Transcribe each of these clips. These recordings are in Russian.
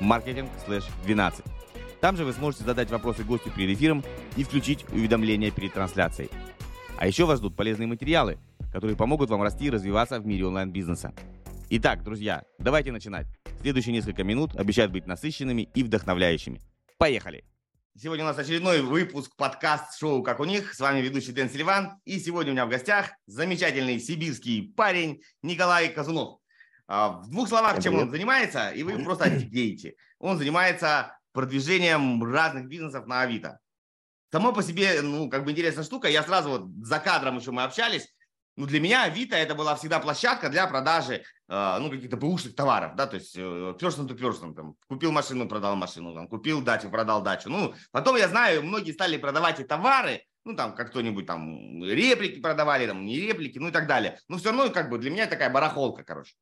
marketing/12. Там же вы сможете задать вопросы гостю перед эфиром и включить уведомления перед трансляцией. А еще вас ждут полезные материалы, которые помогут вам расти и развиваться в мире онлайн-бизнеса. Итак, друзья, давайте начинать. Следующие несколько минут обещают быть насыщенными и вдохновляющими. Поехали! Сегодня у нас очередной выпуск подкаст-шоу «Как у них». С вами ведущий Дэн Селиван. И сегодня у меня в гостях замечательный сибирский парень Николай Казунов. А, в двух словах, чем он занимается, и вы просто офигеете. Он занимается продвижением разных бизнесов на Авито. Само по себе, ну, как бы интересная штука. Я сразу вот за кадром еще мы общались. Ну, для меня Авито это была всегда площадка для продажи, э, ну, каких-то бэушных товаров, да, то есть э, person to person, там, купил машину, продал машину, там, купил дачу, продал дачу. Ну, потом я знаю, многие стали продавать и товары, ну, там, как кто-нибудь там реплики продавали, там, не реплики, ну и так далее. Но все равно, как бы, для меня такая барахолка, короче.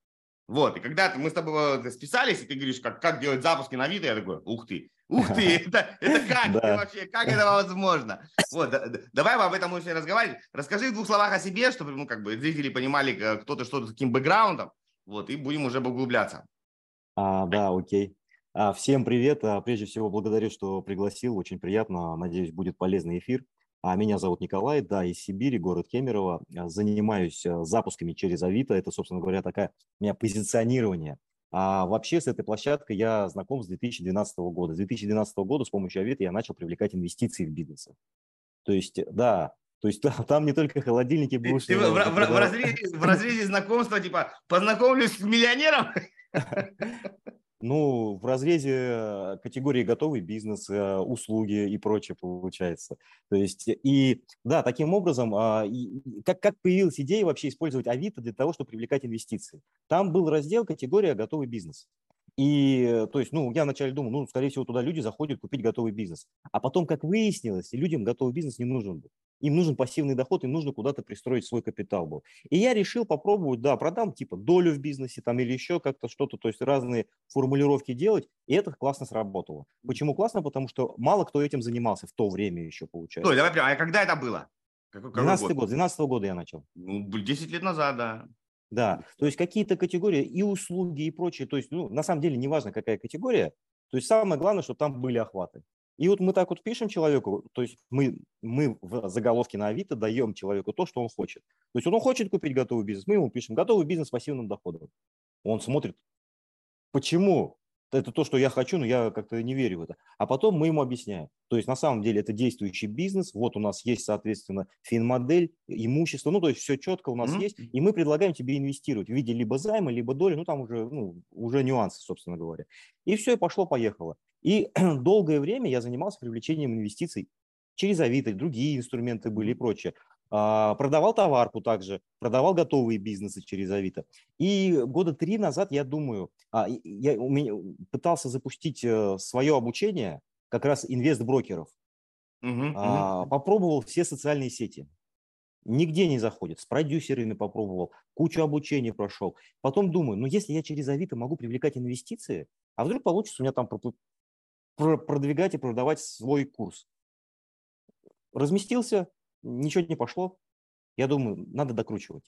Вот, и когда мы с тобой списались, и ты говоришь, как, как делать запуски на видео, я такой, ух ты, ух ты, это, это как это вообще, как это возможно? Вот, давай об этом очень разговаривать. Расскажи в двух словах о себе, чтобы, ну, как бы зрители понимали, э, кто ты, что ты, с каким бэкграундом, вот, и будем уже углубляться. А, да, окей. А, всем привет. А, прежде всего, благодарю, что пригласил. Очень приятно. Надеюсь, будет полезный эфир. А меня зовут Николай, да, из Сибири, город Кемерово. А, занимаюсь а, запусками через Авито. Это, собственно говоря, такая у меня позиционирование. А вообще с этой площадкой я знаком с 2012 года. С 2012 года с помощью Авито я начал привлекать инвестиции в бизнес. То есть, да, то есть там не только холодильники. Ты, ты в, в, в, разрезе, в разрезе знакомства, типа, познакомлюсь с миллионером? Ну, в разрезе э, категории готовый бизнес, э, услуги и прочее получается. То есть, и да, таким образом, а, как, как появилась идея вообще использовать Авито для того, чтобы привлекать инвестиции? Там был раздел категория готовый бизнес. И, то есть, ну, я вначале думал, ну, скорее всего, туда люди заходят купить готовый бизнес. А потом, как выяснилось, людям готовый бизнес не нужен был им нужен пассивный доход, им нужно куда-то пристроить свой капитал был. И я решил попробовать, да, продам типа долю в бизнесе там или еще как-то что-то, то есть разные формулировки делать, и это классно сработало. Почему классно? Потому что мало кто этим занимался в то время еще, получается. Стой, давай прямо, а когда это было? Какой, 12 год? год, 12 года я начал. Ну, 10 лет назад, да. Да, то есть какие-то категории и услуги и прочее, то есть, ну, на самом деле, неважно, какая категория, то есть самое главное, чтобы там были охваты. И вот мы так вот пишем человеку, то есть мы, мы в заголовке на Авито даем человеку то, что он хочет. То есть он хочет купить готовый бизнес, мы ему пишем готовый бизнес с пассивным доходом. Он смотрит, почему? Это то, что я хочу, но я как-то не верю в это. А потом мы ему объясняем. То есть на самом деле это действующий бизнес, вот у нас есть, соответственно, финмодель, имущество, ну то есть все четко у нас mm-hmm. есть, и мы предлагаем тебе инвестировать в виде либо займа, либо доли, ну там уже, ну, уже нюансы, собственно говоря. И все, и пошло-поехало. И долгое время я занимался привлечением инвестиций через Авито, другие инструменты были и прочее. А, продавал товарку также, продавал готовые бизнесы через Авито. И года три назад, я думаю, а, я пытался запустить э, свое обучение как раз инвест-брокеров. Uh-huh, uh-huh. Попробовал все социальные сети. Нигде не заходит. С продюсерами попробовал, кучу обучения прошел. Потом думаю, ну если я через Авито могу привлекать инвестиции, а вдруг получится у меня там продвигать и продавать свой курс. Разместился, ничего не пошло. Я думаю, надо докручивать.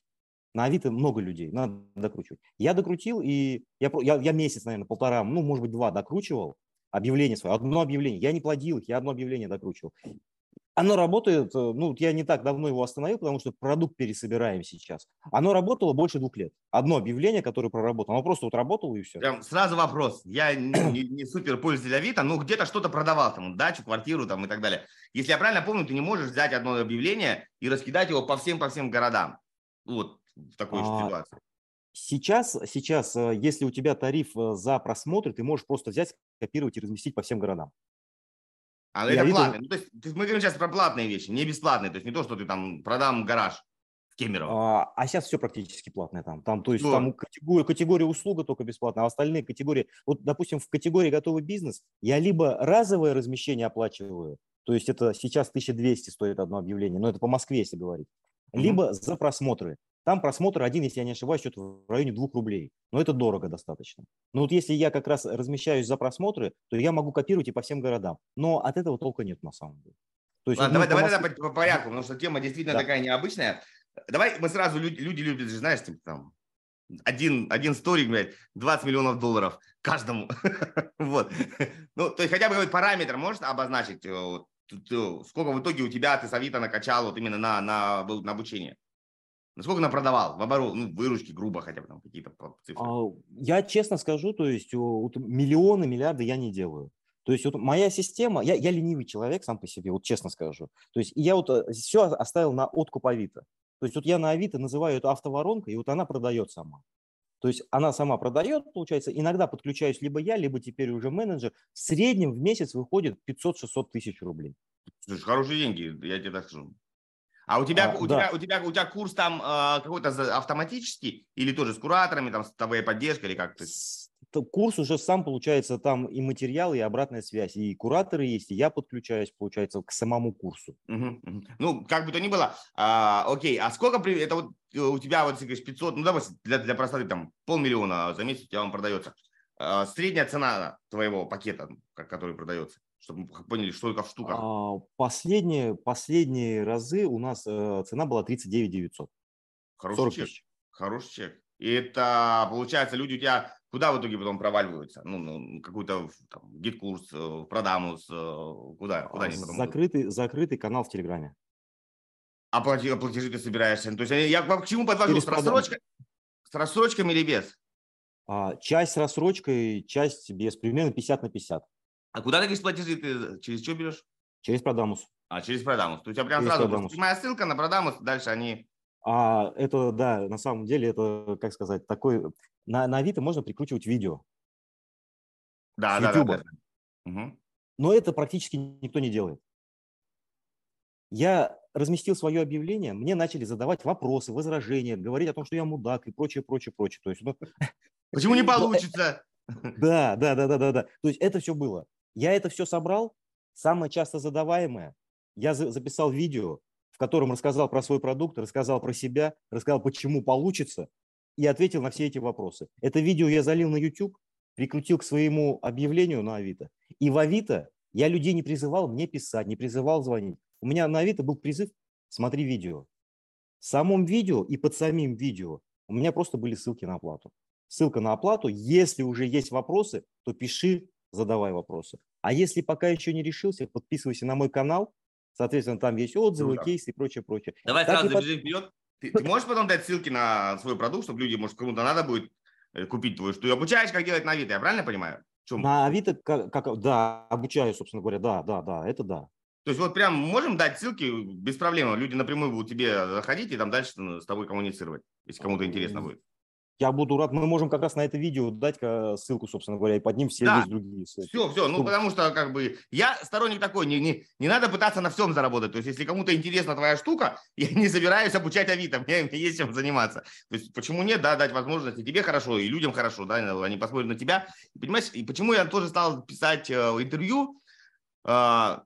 На Авито много людей, надо докручивать. Я докрутил, и я, я, я месяц, наверное, полтора, ну, может быть, два докручивал объявление свое, одно объявление. Я не плодил их, я одно объявление докручивал. Оно работает, э, ну, я не так давно его остановил, потому что продукт пересобираем сейчас. Оно работало больше двух лет. Одно объявление, которое проработало, оно просто вот работало и все. Прям сразу вопрос. Я не, не супер пользователь Авито, но где-то что-то продавал, там, дачу, квартиру там и так далее. Если я правильно помню, ты не можешь взять одно объявление и раскидать его по всем, по всем городам. Вот в такой а, ситуации. Сейчас, сейчас, э, если у тебя тариф э, за просмотр, ты можешь просто взять, копировать и разместить по всем городам. А это видел... платно. Ну, то, есть, мы говорим сейчас про платные вещи, не бесплатные. То есть не то, что ты там продам гараж. в Кемерово? А, а сейчас все практически платное там. Там, то есть, ну, там категория, категория услуга только бесплатная, а остальные категории... Вот, допустим, в категории готовый бизнес я либо разовое размещение оплачиваю, то есть это сейчас 1200 стоит одно объявление, но это по Москве, если говорить, либо mm-hmm. за просмотры. Там просмотр один, если я не ошибаюсь, что-то в районе 2 рублей. Но это дорого достаточно. Но вот если я как раз размещаюсь за просмотры, то я могу копировать и по всем городам. Но от этого толка нет на самом деле. То есть, Ладно, ну, давай, давай Москве... тогда по, по порядку, потому что тема действительно да. такая необычная. Давай мы сразу, люди, люди любят, знаешь, типа там, один, один сторик, блядь, 20 миллионов долларов каждому. вот. Ну, то есть хотя бы параметр можешь обозначить, э, сколько в итоге у тебя ты с Авито накачал вот именно на, на, на обучение? Насколько продавал в оборот, ну, выручки грубо хотя бы там какие-то цифры? А, я честно скажу, то есть вот, миллионы, миллиарды я не делаю. То есть вот моя система, я, я ленивый человек сам по себе, вот честно скажу. То есть я вот э, все оставил на откуп Авито. То есть вот я на Авито называю это автоворонкой, и вот она продает сама. То есть она сама продает, получается, иногда подключаюсь либо я, либо теперь уже менеджер. В среднем в месяц выходит 500-600 тысяч рублей. Слушай, хорошие деньги, я тебе так скажу. А у тебя, а, у, да. тебя, у, тебя, у тебя курс там э, какой-то автоматический или тоже с кураторами, там, с твоей поддержкой или как-то? Курс уже сам, получается, там и материал, и обратная связь, и кураторы есть, и я подключаюсь, получается, к самому курсу. Угу, угу. Ну, как бы то ни было, а, окей, а сколько, это вот э, у тебя, вот, если говоришь, 500, ну, давай, для, для простоты, там, полмиллиона за месяц у тебя он продается. А, средняя цена твоего пакета, который продается? Чтобы мы поняли, что это в штуках? А, последние, последние разы у нас э, цена была 39 900. Хороший чек. Тысяч. Хороший чек. И это, получается, люди у тебя куда в итоге потом проваливаются? Ну, ну какой-то GetCourse, э, Продамус, э, куда? куда они потом закрытый, закрытый канал в Телеграме. А платежи, платежи ты собираешься? То есть я к чему подвожу? с, рассрочкой, с рассрочками или без? А, часть с рассрочкой, часть без, примерно 50 на 50. А куда ты говоришь платежи? Ты через что берешь? Через Продамус. А, через Продамус. То есть у тебя прям через сразу прямая ссылка на Продамус, дальше они... А это, да, на самом деле, это, как сказать, такой... На, на Авито можно прикручивать видео. Да, да, да, да. Угу. Но это практически никто не делает. Я разместил свое объявление, мне начали задавать вопросы, возражения, говорить о том, что я мудак и прочее, прочее, прочее. То есть, ну... Почему не получится? Да, да, да, да, да, да. То есть это все было. Я это все собрал, самое часто задаваемое. Я записал видео, в котором рассказал про свой продукт, рассказал про себя, рассказал, почему получится, и ответил на все эти вопросы. Это видео я залил на YouTube, прикрутил к своему объявлению на Авито. И в Авито я людей не призывал мне писать, не призывал звонить. У меня на Авито был призыв «Смотри видео». В самом видео и под самим видео у меня просто были ссылки на оплату. Ссылка на оплату. Если уже есть вопросы, то пиши, задавай вопросы. А если пока еще не решился, подписывайся на мой канал. Соответственно, там есть отзывы, ну, кейсы и прочее, прочее. Давай так сразу под... вперед. Ты, ты можешь потом дать ссылки на свой продукт, чтобы люди, может, кому-то надо будет э, купить твой, что ты обучаешь, как делать на Авито, я правильно понимаю? Чем? На Авито, как, как, да, обучаю, собственно говоря, да, да, да, это да. То есть вот прям можем дать ссылки без проблем, люди напрямую будут тебе заходить и там дальше с тобой коммуницировать, если кому-то интересно будет. Я буду рад. Мы можем как раз на это видео дать ссылку, собственно говоря, и под ним все да. есть другие ссылки. Все, все. Ну, потому что, как бы, я сторонник такой, не, не, не надо пытаться на всем заработать. То есть, если кому-то интересна твоя штука, я не собираюсь обучать Авито, мне, мне есть чем заниматься. То есть, почему нет, да, дать возможность и тебе хорошо, и людям хорошо, да, они посмотрят на тебя. Понимаешь, и почему я тоже стал писать э, интервью, э,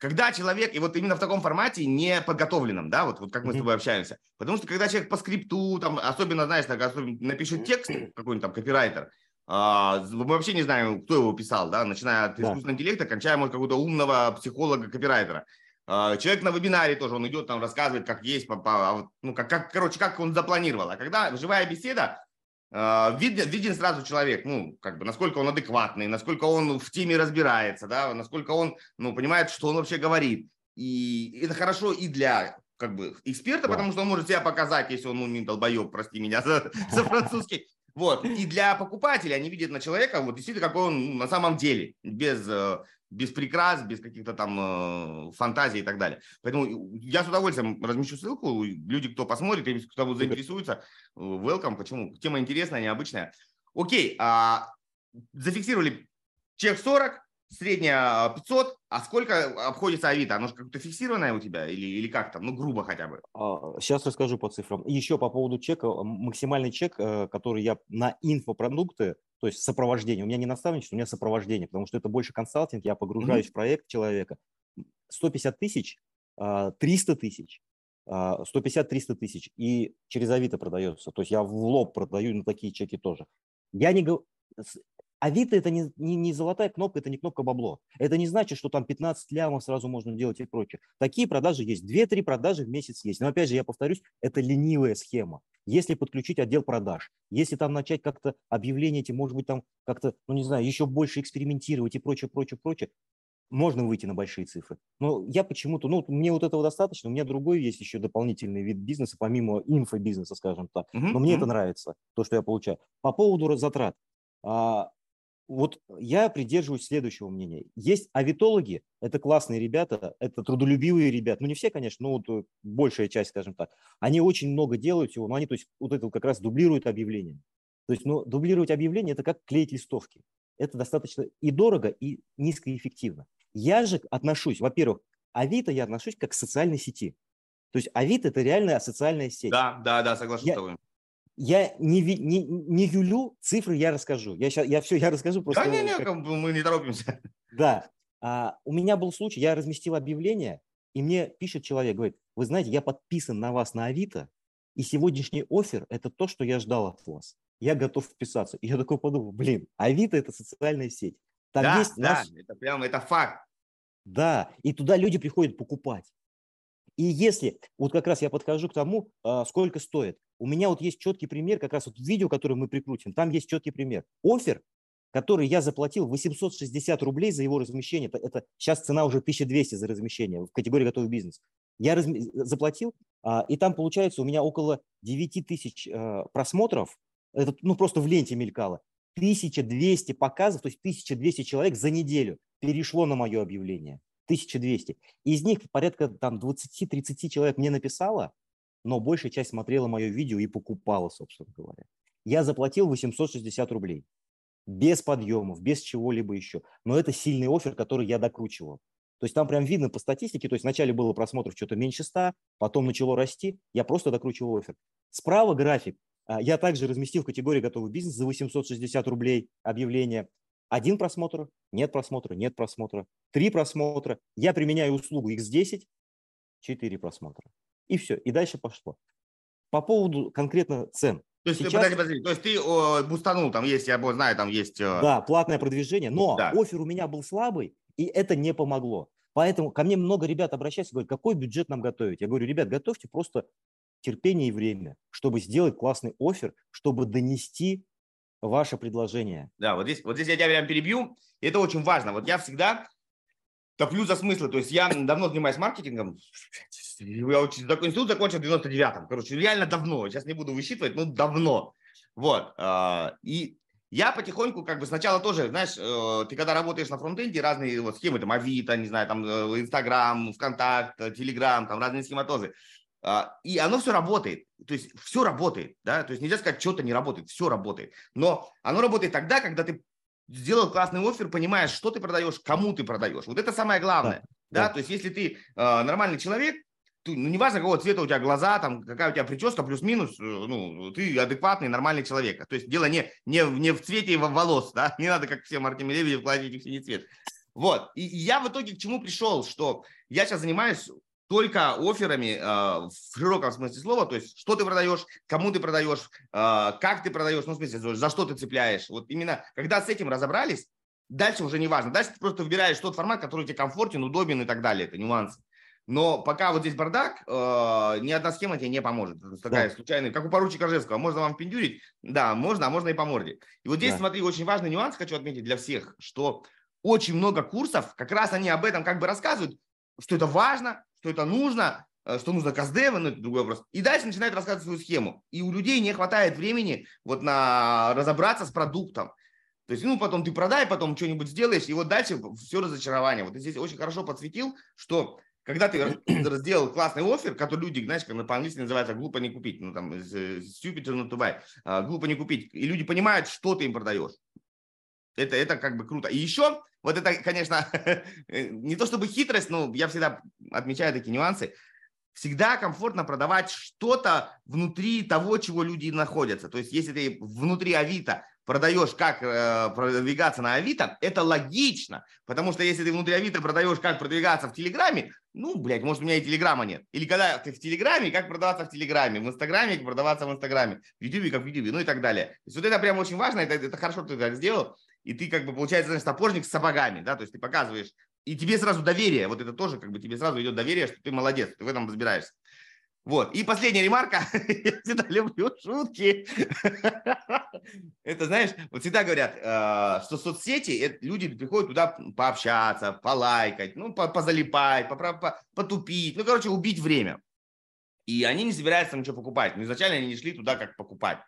когда человек, и вот именно в таком формате, не подготовленном, да, вот, вот как мы mm-hmm. с тобой общаемся, потому что когда человек по скрипту, там, особенно, знаешь, так, особенно напишет текст, какой-нибудь там копирайтер, а, мы вообще не знаем, кто его писал, да, начиная от искусственного интеллекта, кончая, может, какого-то умного психолога-копирайтера. А, человек на вебинаре тоже, он идет там, рассказывает, как есть, по, по, а ну, как, как, короче, как он запланировал. А когда живая беседа, виден, виден сразу человек, ну, как бы, насколько он адекватный, насколько он в теме разбирается, да, насколько он, ну, понимает, что он вообще говорит. И это хорошо и для, как бы, эксперта, да. потому что он может себя показать, если он, ну, не долбоеб, прости меня за, за французский. Вот. И для покупателя они видят на человека, вот, действительно, какой он ну, на самом деле, без э, без прикрас, без каких-то там э, фантазий и так далее. Поэтому я с удовольствием размещу ссылку. Люди, кто посмотрит, если кто заинтересуется, э, welcome. Почему? Тема интересная, необычная. Окей, а, зафиксировали чек 40, средняя 500, а сколько обходится Авито? Оно же как-то фиксированное у тебя или, или как там, ну грубо хотя бы? Сейчас а, расскажу по цифрам. Еще по поводу чека, максимальный чек, э, который я на инфопродукты, то есть сопровождение, у меня не наставничество, у меня сопровождение, потому что это больше консалтинг, я погружаюсь mm-hmm. в проект человека. 150 тысяч, 300 а, тысяч, 150-300 а, тысяч, и через Авито продается. То есть я в лоб продаю на такие чеки тоже. Я не говорю, Авито это не, не, не золотая кнопка, это не кнопка бабло. Это не значит, что там 15 лямов сразу можно делать и прочее. Такие продажи есть. 2-3 продажи в месяц есть. Но опять же, я повторюсь, это ленивая схема. Если подключить отдел продаж, если там начать как-то объявления эти, может быть, там как-то, ну не знаю, еще больше экспериментировать и прочее, прочее, прочее, можно выйти на большие цифры. Но я почему-то, ну, мне вот этого достаточно, у меня другой есть еще дополнительный вид бизнеса, помимо инфобизнеса, скажем так. Но мне uh-huh. это нравится, то, что я получаю. По поводу затрат. Вот я придерживаюсь следующего мнения. Есть авитологи, это классные ребята, это трудолюбивые ребята. Ну, не все, конечно, но вот большая часть, скажем так. Они очень много делают всего, но они, то есть, вот это как раз дублируют объявления. То есть, ну, дублировать объявления – это как клеить листовки. Это достаточно и дорого, и низкоэффективно. Я же отношусь, во-первых, Авито я отношусь как к социальной сети. То есть Авито – это реальная социальная сеть. Да, да, да, согласен я, с тобой я не, не, не юлю, цифры я расскажу. Я, сейчас, я все, я расскажу просто. Да, не, не, как... мы не торопимся. Да. А, у меня был случай, я разместил объявление, и мне пишет человек, говорит, вы знаете, я подписан на вас на Авито, и сегодняшний офер – это то, что я ждал от вас. Я готов вписаться. И я такой подумал, блин, Авито – это социальная сеть. Там да, есть да, наш... это прям, это факт. Да, и туда люди приходят покупать. И если, вот как раз я подхожу к тому, а, сколько стоит. У меня вот есть четкий пример, как раз вот видео, которое мы прикрутим, там есть четкий пример. Офер, который я заплатил 860 рублей за его размещение, это, сейчас цена уже 1200 за размещение в категории готовый бизнес. Я разм... заплатил, а, и там получается у меня около 9 тысяч а, просмотров, это ну просто в ленте мелькало, 1200 показов, то есть 1200 человек за неделю перешло на мое объявление. 1200. Из них порядка там 20-30 человек мне написало, но большая часть смотрела мое видео и покупала, собственно говоря. Я заплатил 860 рублей. Без подъемов, без чего-либо еще. Но это сильный офер, который я докручивал. То есть там прям видно по статистике, то есть вначале было просмотров что-то меньше 100, потом начало расти, я просто докручивал офер. Справа график. А, я также разместил в категории «Готовый бизнес» за 860 рублей объявление. Один просмотр, нет просмотра, нет просмотра. Три просмотра. Я применяю услугу X10, четыре просмотра. И все. И дальше пошло. По поводу конкретно цен. То есть, Сейчас... подожди, подожди, то есть ты о, бустанул, там есть, я знаю, там есть... Э, да, платное продвижение, но да. офер у меня был слабый, и это не помогло. Поэтому ко мне много ребят обращаются, говорят, какой бюджет нам готовить? Я говорю, ребят, готовьте просто терпение и время, чтобы сделать классный офер, чтобы донести ваше предложение. Да, вот здесь, вот здесь я тебя прям перебью. И это очень важно. Вот я всегда топлю за смыслы. То есть я давно занимаюсь маркетингом. Я институт закончил в 99-м. Короче, реально давно. Сейчас не буду высчитывать, но давно. Вот. А, и я потихоньку, как бы сначала тоже, знаешь, э, ты когда работаешь на фронтенде, разные вот схемы, там, Авито, не знаю, там, э, Инстаграм, ВКонтакт, Телеграм, там, разные. А, и оно все работает. То есть все работает, да, то есть нельзя сказать, что-то не работает, все работает. Но оно работает тогда, когда ты сделал классный офер, понимаешь, что ты продаешь, кому ты продаешь. Вот это самое главное, да. да? да? То есть если ты э, нормальный человек, ты, ну, неважно, какого цвета у тебя глаза, там, какая у тебя прическа, плюс-минус, э, ну, ты адекватный, нормальный человек. То есть дело не, не, не в цвете волос, да, не надо, как все Артемий Лебедев, кладить их в синий цвет. Вот, и я в итоге к чему пришел, что я сейчас занимаюсь только офферами э, в широком смысле слова, то есть что ты продаешь, кому ты продаешь, э, как ты продаешь, ну, в смысле, за что ты цепляешь. Вот именно, когда с этим разобрались, дальше уже не важно. Дальше ты просто выбираешь тот формат, который тебе комфортен, удобен и так далее. Это нюансы. Но пока вот здесь бардак, э, ни одна схема тебе не поможет. Это такая да. случайная, как у поручика Жевского. Можно вам пиндюрить? Да, можно, а можно и по морде. И вот здесь, да. смотри, очень важный нюанс хочу отметить для всех, что очень много курсов, как раз они об этом как бы рассказывают, что это важно, что это нужно, э, что нужно каздевы, но это другой вопрос. И дальше начинает рассказывать свою схему. И у людей не хватает времени вот на разобраться с продуктом. То есть, ну, потом ты продай, потом что-нибудь сделаешь, и вот дальше все разочарование. Вот ты здесь очень хорошо подсветил, что когда ты сделал классный офер, который люди, знаешь, как по-английски называется глупо не купить, ну, там, stupid not to buy, глупо не купить, и люди понимают, что ты им продаешь. Это, это как бы круто. И еще вот это, конечно, не то чтобы хитрость, но я всегда отмечаю такие нюансы. Всегда комфортно продавать что-то внутри того, чего люди находятся. То есть, если ты внутри Авито продаешь, как э, продвигаться на Авито, это логично, потому что если ты внутри Авито продаешь, как продвигаться в Телеграме, ну, блядь, может, у меня и Телеграма нет. Или когда ты в Телеграме, как продаваться в Телеграме, в Инстаграме, как продаваться в Инстаграме, в Ютубе, как в Ютубе, ну и так далее. То есть вот это прям очень важно, это, это хорошо, что ты так сделал, и ты как бы, получается, знаешь, топорник с сапогами, да, то есть ты показываешь, и тебе сразу доверие, вот это тоже как бы тебе сразу идет доверие, что ты молодец, ты в этом разбираешься. Вот. И последняя ремарка. Я всегда люблю шутки. Это, знаешь, вот всегда говорят, э, что соцсети, люди приходят туда пообщаться, полайкать, ну, позалипать, потупить, ну, короче, убить время. И они не собираются ничего покупать. Но изначально они не шли туда, как покупать.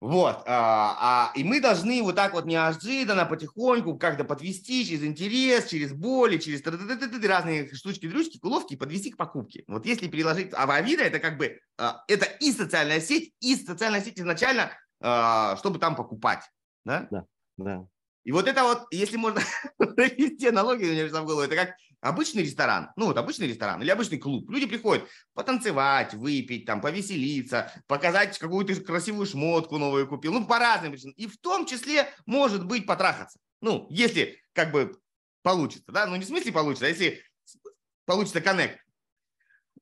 Вот, а, а, и мы должны вот так вот неожиданно, потихоньку как-то подвести через интерес, через боли, через разные штучки-дрючки, уловки, подвести к покупке. Вот если переложить, а Авито это как бы, а, это и социальная сеть, и социальная сеть изначально, а, чтобы там покупать, да? Да, да. И вот это вот, если можно провести аналогию, у меня в голову, это как обычный ресторан, ну вот обычный ресторан или обычный клуб, люди приходят потанцевать, выпить, там, повеселиться, показать какую-то красивую шмотку новую купил, ну по разным причинам. И в том числе может быть потрахаться. Ну, если как бы получится, да, ну не в смысле получится, а если получится коннект.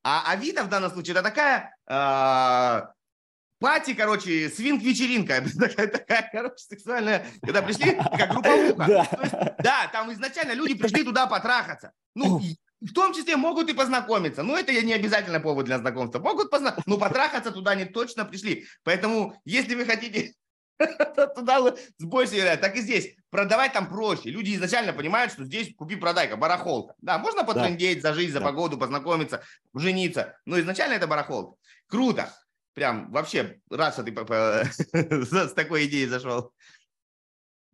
А Авито в данном случае это такая э, пати, короче, свинг-вечеринка. Такая, такая, короче, сексуальная. Когда пришли, как групповуха. Да. Есть, да, там изначально люди пришли туда потрахаться. Ну, в том числе могут и познакомиться. Но это не обязательно повод для знакомства. Могут познакомиться, но потрахаться туда они точно пришли. Поэтому, если вы хотите туда с большей вероятностью, так и здесь. Продавать там проще. Люди изначально понимают, что здесь купи-продай-ка, барахолка. Да, можно потрындеть да. за жизнь, за да. погоду, познакомиться, жениться. Но изначально это барахолка. Круто прям вообще рад, что ты с такой идеей зашел.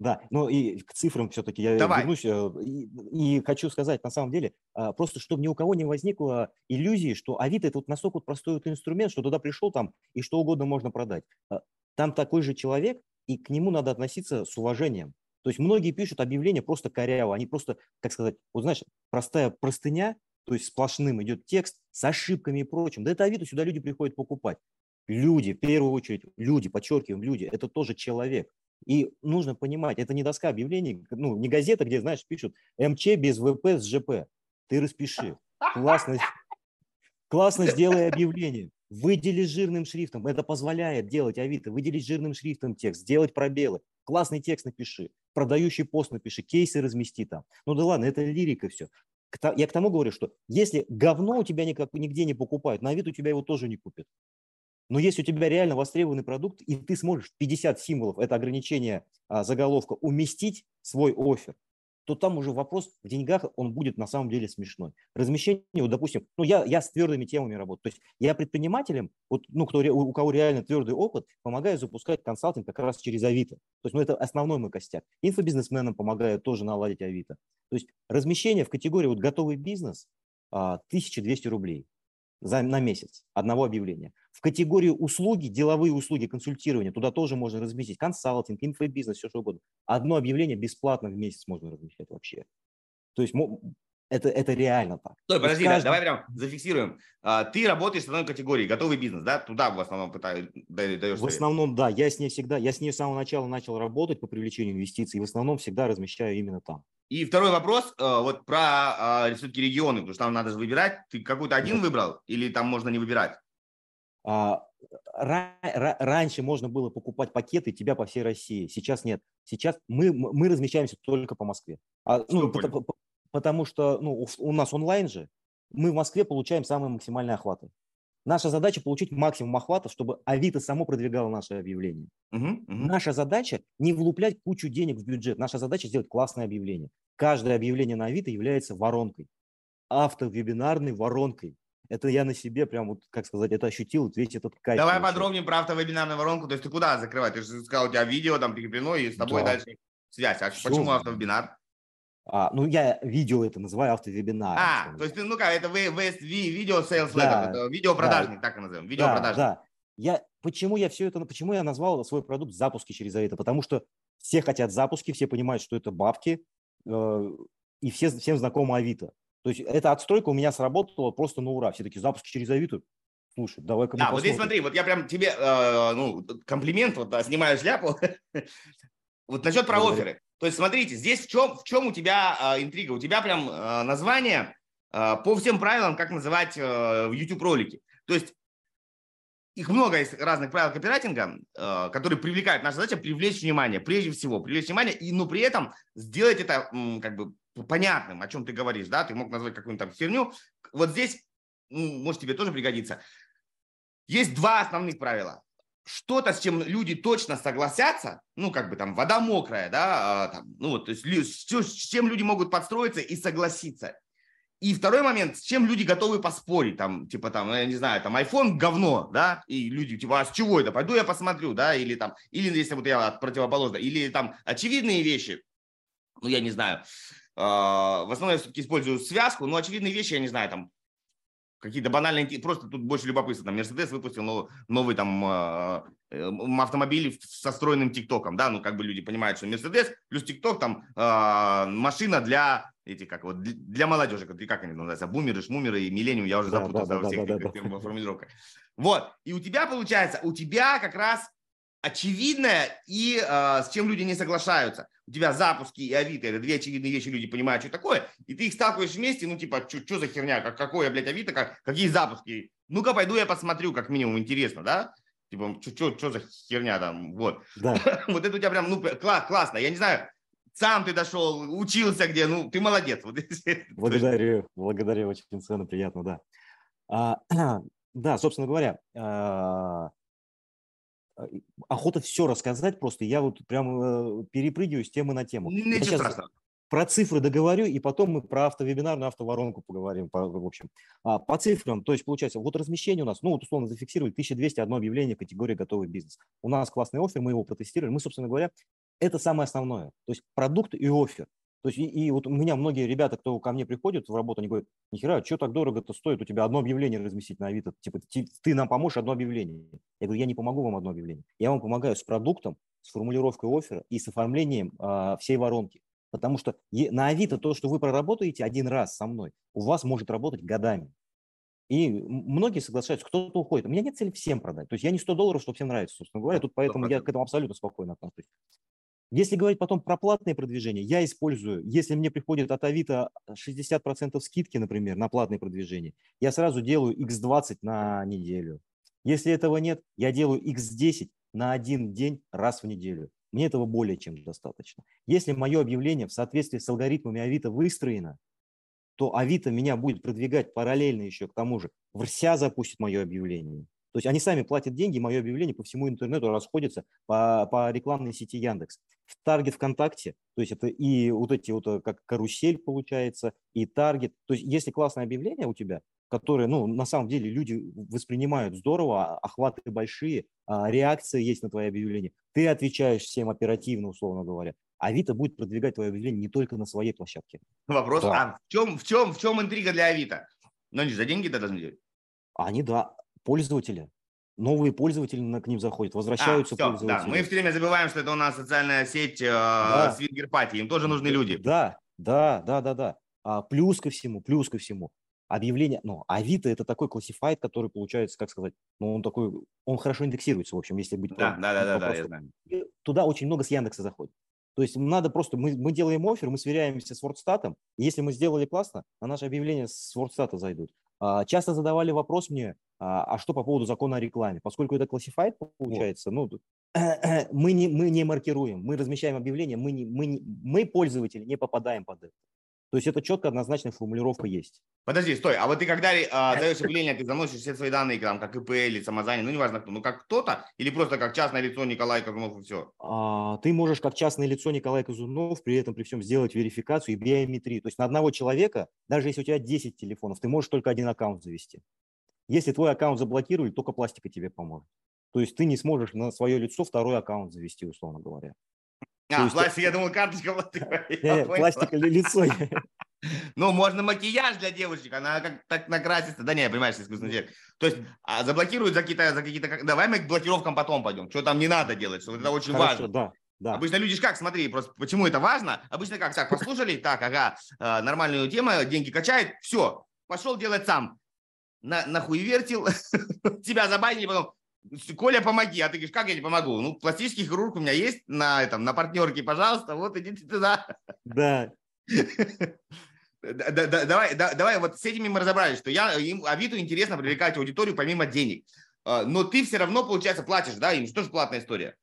Да, ну и к цифрам все-таки я Давай. вернусь. Э, и, и хочу сказать, на самом деле, а, просто чтобы ни у кого не возникло иллюзии, что Авито это вот настолько вот простой вот инструмент, что туда пришел там и что угодно можно продать. А, там такой же человек, и к нему надо относиться с уважением. То есть многие пишут объявления просто коряво, они просто, как сказать, вот знаешь, простая простыня, то есть сплошным идет текст с ошибками и прочим. Да это Авито, сюда люди приходят покупать. Люди, в первую очередь, люди, подчеркиваем, люди, это тоже человек. И нужно понимать, это не доска объявлений, ну, не газета, где, знаешь, пишут МЧ без ВП с ЖП. Ты распиши. Классно, классно сделай объявление. Выдели жирным шрифтом. Это позволяет делать Авито. Выделить жирным шрифтом текст, сделать пробелы. Классный текст напиши. Продающий пост напиши. Кейсы размести там. Ну да ладно, это лирика все. Я к тому говорю, что если говно у тебя никак, нигде не покупают, на вид у тебя его тоже не купят. Но если у тебя реально востребованный продукт, и ты сможешь 50 символов, это ограничение а, заголовка, уместить свой офер, то там уже вопрос в деньгах, он будет на самом деле смешной. Размещение, вот, допустим, ну я, я с твердыми темами работаю. То есть я предпринимателям, вот, ну, кто, у кого реально твердый опыт, помогаю запускать консалтинг как раз через Авито. То есть ну, это основной мой костяк. Инфобизнесменам помогаю тоже наладить Авито. То есть размещение в категории вот готовый бизнес 1200 а, рублей за, на месяц одного объявления. В категорию услуги, деловые услуги, консультирование, туда тоже можно разместить консалтинг, инфобизнес, все что угодно. Одно объявление бесплатно в месяц можно размещать вообще. То есть это, это реально так. Стой, подожди, каждый... давай прям зафиксируем. А, ты работаешь в одной категории, готовый бизнес, да? Туда в основном пытаешь, даешь В основном, да. Я с ней всегда, я с ней с самого начала начал работать по привлечению инвестиций, и в основном всегда размещаю именно там. И второй вопрос, э, вот про а, все-таки регионы, потому что там надо же выбирать. Ты какой-то один да. выбрал или там можно не выбирать? А, раньше можно было покупать пакеты тебя по всей России, сейчас нет. Сейчас мы, мы размещаемся только по Москве. А, ну, потому, потому что ну, у нас онлайн же, мы в Москве получаем самые максимальные охваты. Наша задача получить максимум охватов, чтобы Авито само продвигало наше объявление. Uh-huh, uh-huh. Наша задача не влуплять кучу денег в бюджет. Наша задача сделать классное объявление. Каждое объявление на Авито является воронкой. Автовебинарной воронкой. Это я на себе прям вот, как сказать, это ощутил, весь этот кайф. Давай подробнее про автовебинарную воронку. То есть ты куда закрывать? Ты же сказал, у тебя видео там прикреплено, и с тобой да. дальше связь. А Все. почему автовебинар? А, ну, я видео это называю автовебинар. А, то есть, ну как, это VSV, видео sales да, letter, видео продажник, да, так и назовем, видео да, продажник. Да. Я, почему я все это, почему я назвал свой продукт запуски через Авито? Потому что все хотят запуски, все понимают, что это бабки, э, и все, всем знакома Авито. То есть эта отстройка у меня сработала просто на ура. Все таки запуски через Авито. Слушай, давай-ка Да, вот здесь смотри, вот я прям тебе э, ну, комплимент, вот да, снимаю шляпу. вот насчет про оферы. То есть смотрите, здесь в чем, в чем у тебя э, интрига? У тебя прям э, название э, по всем правилам, как называть э, YouTube ролики. То есть их много из разных правил копирайтинга, э, которые привлекают. Наша задача привлечь внимание, прежде всего, привлечь внимание, и, но при этом сделать это как бы понятным, о чем ты говоришь, да, ты мог назвать какую-нибудь там херню. Вот здесь, может, тебе тоже пригодится. Есть два основных правила. Что-то, с чем люди точно согласятся, ну, как бы там вода мокрая, да, а, там, ну, вот, то есть с чем люди могут подстроиться и согласиться. И второй момент, с чем люди готовы поспорить, там, типа, там, я не знаю, там, iPhone говно, да, и люди, типа, а с чего это, пойду я посмотрю, да, или там, или если вот я противоположно, или там очевидные вещи, ну, я не знаю, в основном я все-таки использую связку, но очевидные вещи, я не знаю, там, какие-то банальные, просто тут больше любопытства. Там Mercedes выпустил новый, новый там а, э, автомобиль со встроенным ТикТоком, да, ну как бы люди понимают, что Mercedes плюс ТикТок там э, машина для эти как вот для молодежи, как они называются, бумеры, шмумеры и миллениум, я уже запутался да, да, во всех да, да, да. формулировках. Вот, и у тебя получается, у тебя как раз очевидное и э, с чем люди не соглашаются. У тебя запуски и Авито – это две очевидные вещи, люди понимают, что такое, и ты их сталкиваешь вместе, ну типа, что за херня, как, какое, блядь, Авито, как, какие запуски? Ну-ка, пойду я посмотрю, как минимум, интересно, да? Типа, что за херня там, вот. Да. вот это у тебя прям, ну, класс, классно. Я не знаю, сам ты дошел, учился где, ну, ты молодец. благодарю, благодарю, очень ценно, приятно, да. А, да, собственно говоря, а, охота все рассказать просто. Я вот прям э, перепрыгиваю с темы на тему. Ничего сейчас страшного. Про цифры договорю, и потом мы про автовебинарную автоворонку поговорим. По, в общем, а, по цифрам, то есть получается, вот размещение у нас, ну вот условно зафиксировали 1201 объявление категории готовый бизнес. У нас классный офер, мы его протестировали. Мы, собственно говоря, это самое основное. То есть продукт и офер. То есть и, и вот у меня многие ребята, кто ко мне приходят в работу, они говорят, нихера, что так дорого-то стоит, у тебя одно объявление разместить на Авито, типа ты, ты нам поможешь одно объявление. Я говорю, я не помогу вам одно объявление, я вам помогаю с продуктом, с формулировкой оффера и с оформлением э, всей воронки. Потому что на Авито то, что вы проработаете один раз со мной, у вас может работать годами. И многие соглашаются, кто-то уходит. У меня нет цели всем продать. То есть я не 100 долларов, чтобы всем нравится, собственно говоря. Тут поэтому я к этому абсолютно спокойно отношусь. Если говорить потом про платные продвижения, я использую, если мне приходит от Авито 60% скидки, например, на платные продвижения, я сразу делаю x20 на неделю. Если этого нет, я делаю x10 на один день раз в неделю. Мне этого более чем достаточно. Если мое объявление в соответствии с алгоритмами Авито выстроено, то Авито меня будет продвигать параллельно еще к тому же. В РСЯ запустит мое объявление. То есть они сами платят деньги, мое объявление по всему интернету расходится по, по рекламной сети Яндекс. В Таргет ВКонтакте, то есть это и вот эти вот э, как карусель получается, и Таргет. То есть если классное объявление у тебя, которое, ну, на самом деле люди воспринимают здорово, а, охваты большие, а, реакция есть на твое объявление, ты отвечаешь всем оперативно, условно говоря. Авито будет продвигать твое объявление не только на своей площадке. Вопрос, да. а в чем, в, чем, в чем интрига для Авито? Ну, они за деньги это должны делать. Они, да пользователи. Новые пользователи к ним заходят, возвращаются а, все, пользователи. Да. Мы все время забываем, что это у нас социальная сеть э, да. свингер-пати, им тоже нужны люди. Да, да, да, да, да. А плюс ко всему, плюс ко всему, объявление, ну, Авито это такой классифайт, который получается, как сказать, ну, он такой, он хорошо индексируется, в общем, если быть... Да, да, да, да, да, я знаю. Туда очень много с Яндекса заходит. То есть надо просто, мы, мы делаем офер, мы сверяемся с WordStat, если мы сделали классно, на наше объявление с WordStat зайдут. А, часто задавали вопрос мне, а, а что по поводу закона о рекламе? Поскольку это classified получается, ну, мы не, мы не маркируем, мы размещаем объявление, мы, не, мы, не, мы, пользователи, не попадаем под это. То есть это четко однозначная формулировка есть. Подожди, стой, а вот ты когда а, даешь объявление, ты заносишь все свои данные, там, как ИП или самозанятый, ну неважно кто, ну как кто-то, или просто как частное лицо Николай Казунов и все? А, ты можешь как частное лицо Николай Казунов при этом при всем сделать верификацию и биометрию. То есть на одного человека, даже если у тебя 10 телефонов, ты можешь только один аккаунт завести. Если твой аккаунт заблокировали, только пластика тебе поможет. То есть ты не сможешь на свое лицо второй аккаунт завести, условно говоря. А, есть, пластик, я думал, карточка вот Не, пластик или лицо. Ну, можно макияж для девушек, она как так накрасится. Да не, понимаешь, искусственный интеллект. То есть а, заблокируют за какие-то, за какие-то... Давай мы к блокировкам потом пойдем. Что там не надо делать, что это очень Хорошо, важно. Да. Да. Обычно люди же как, смотри, просто почему это важно? Обычно как, так, послушали, так, ага, э, нормальную тему, деньги качает, все, пошел делать сам. На, нахуй вертел, тебя забанили, потом, Коля, помоги. А ты говоришь, как я тебе помогу? Ну, пластический хирург у меня есть на, этом, на партнерке, пожалуйста, вот идите туда. Да. Давай, давай, вот с этими мы разобрались, что я, им, Авито интересно привлекать аудиторию помимо денег. А, но ты все равно, получается, платишь, да, им же платная история?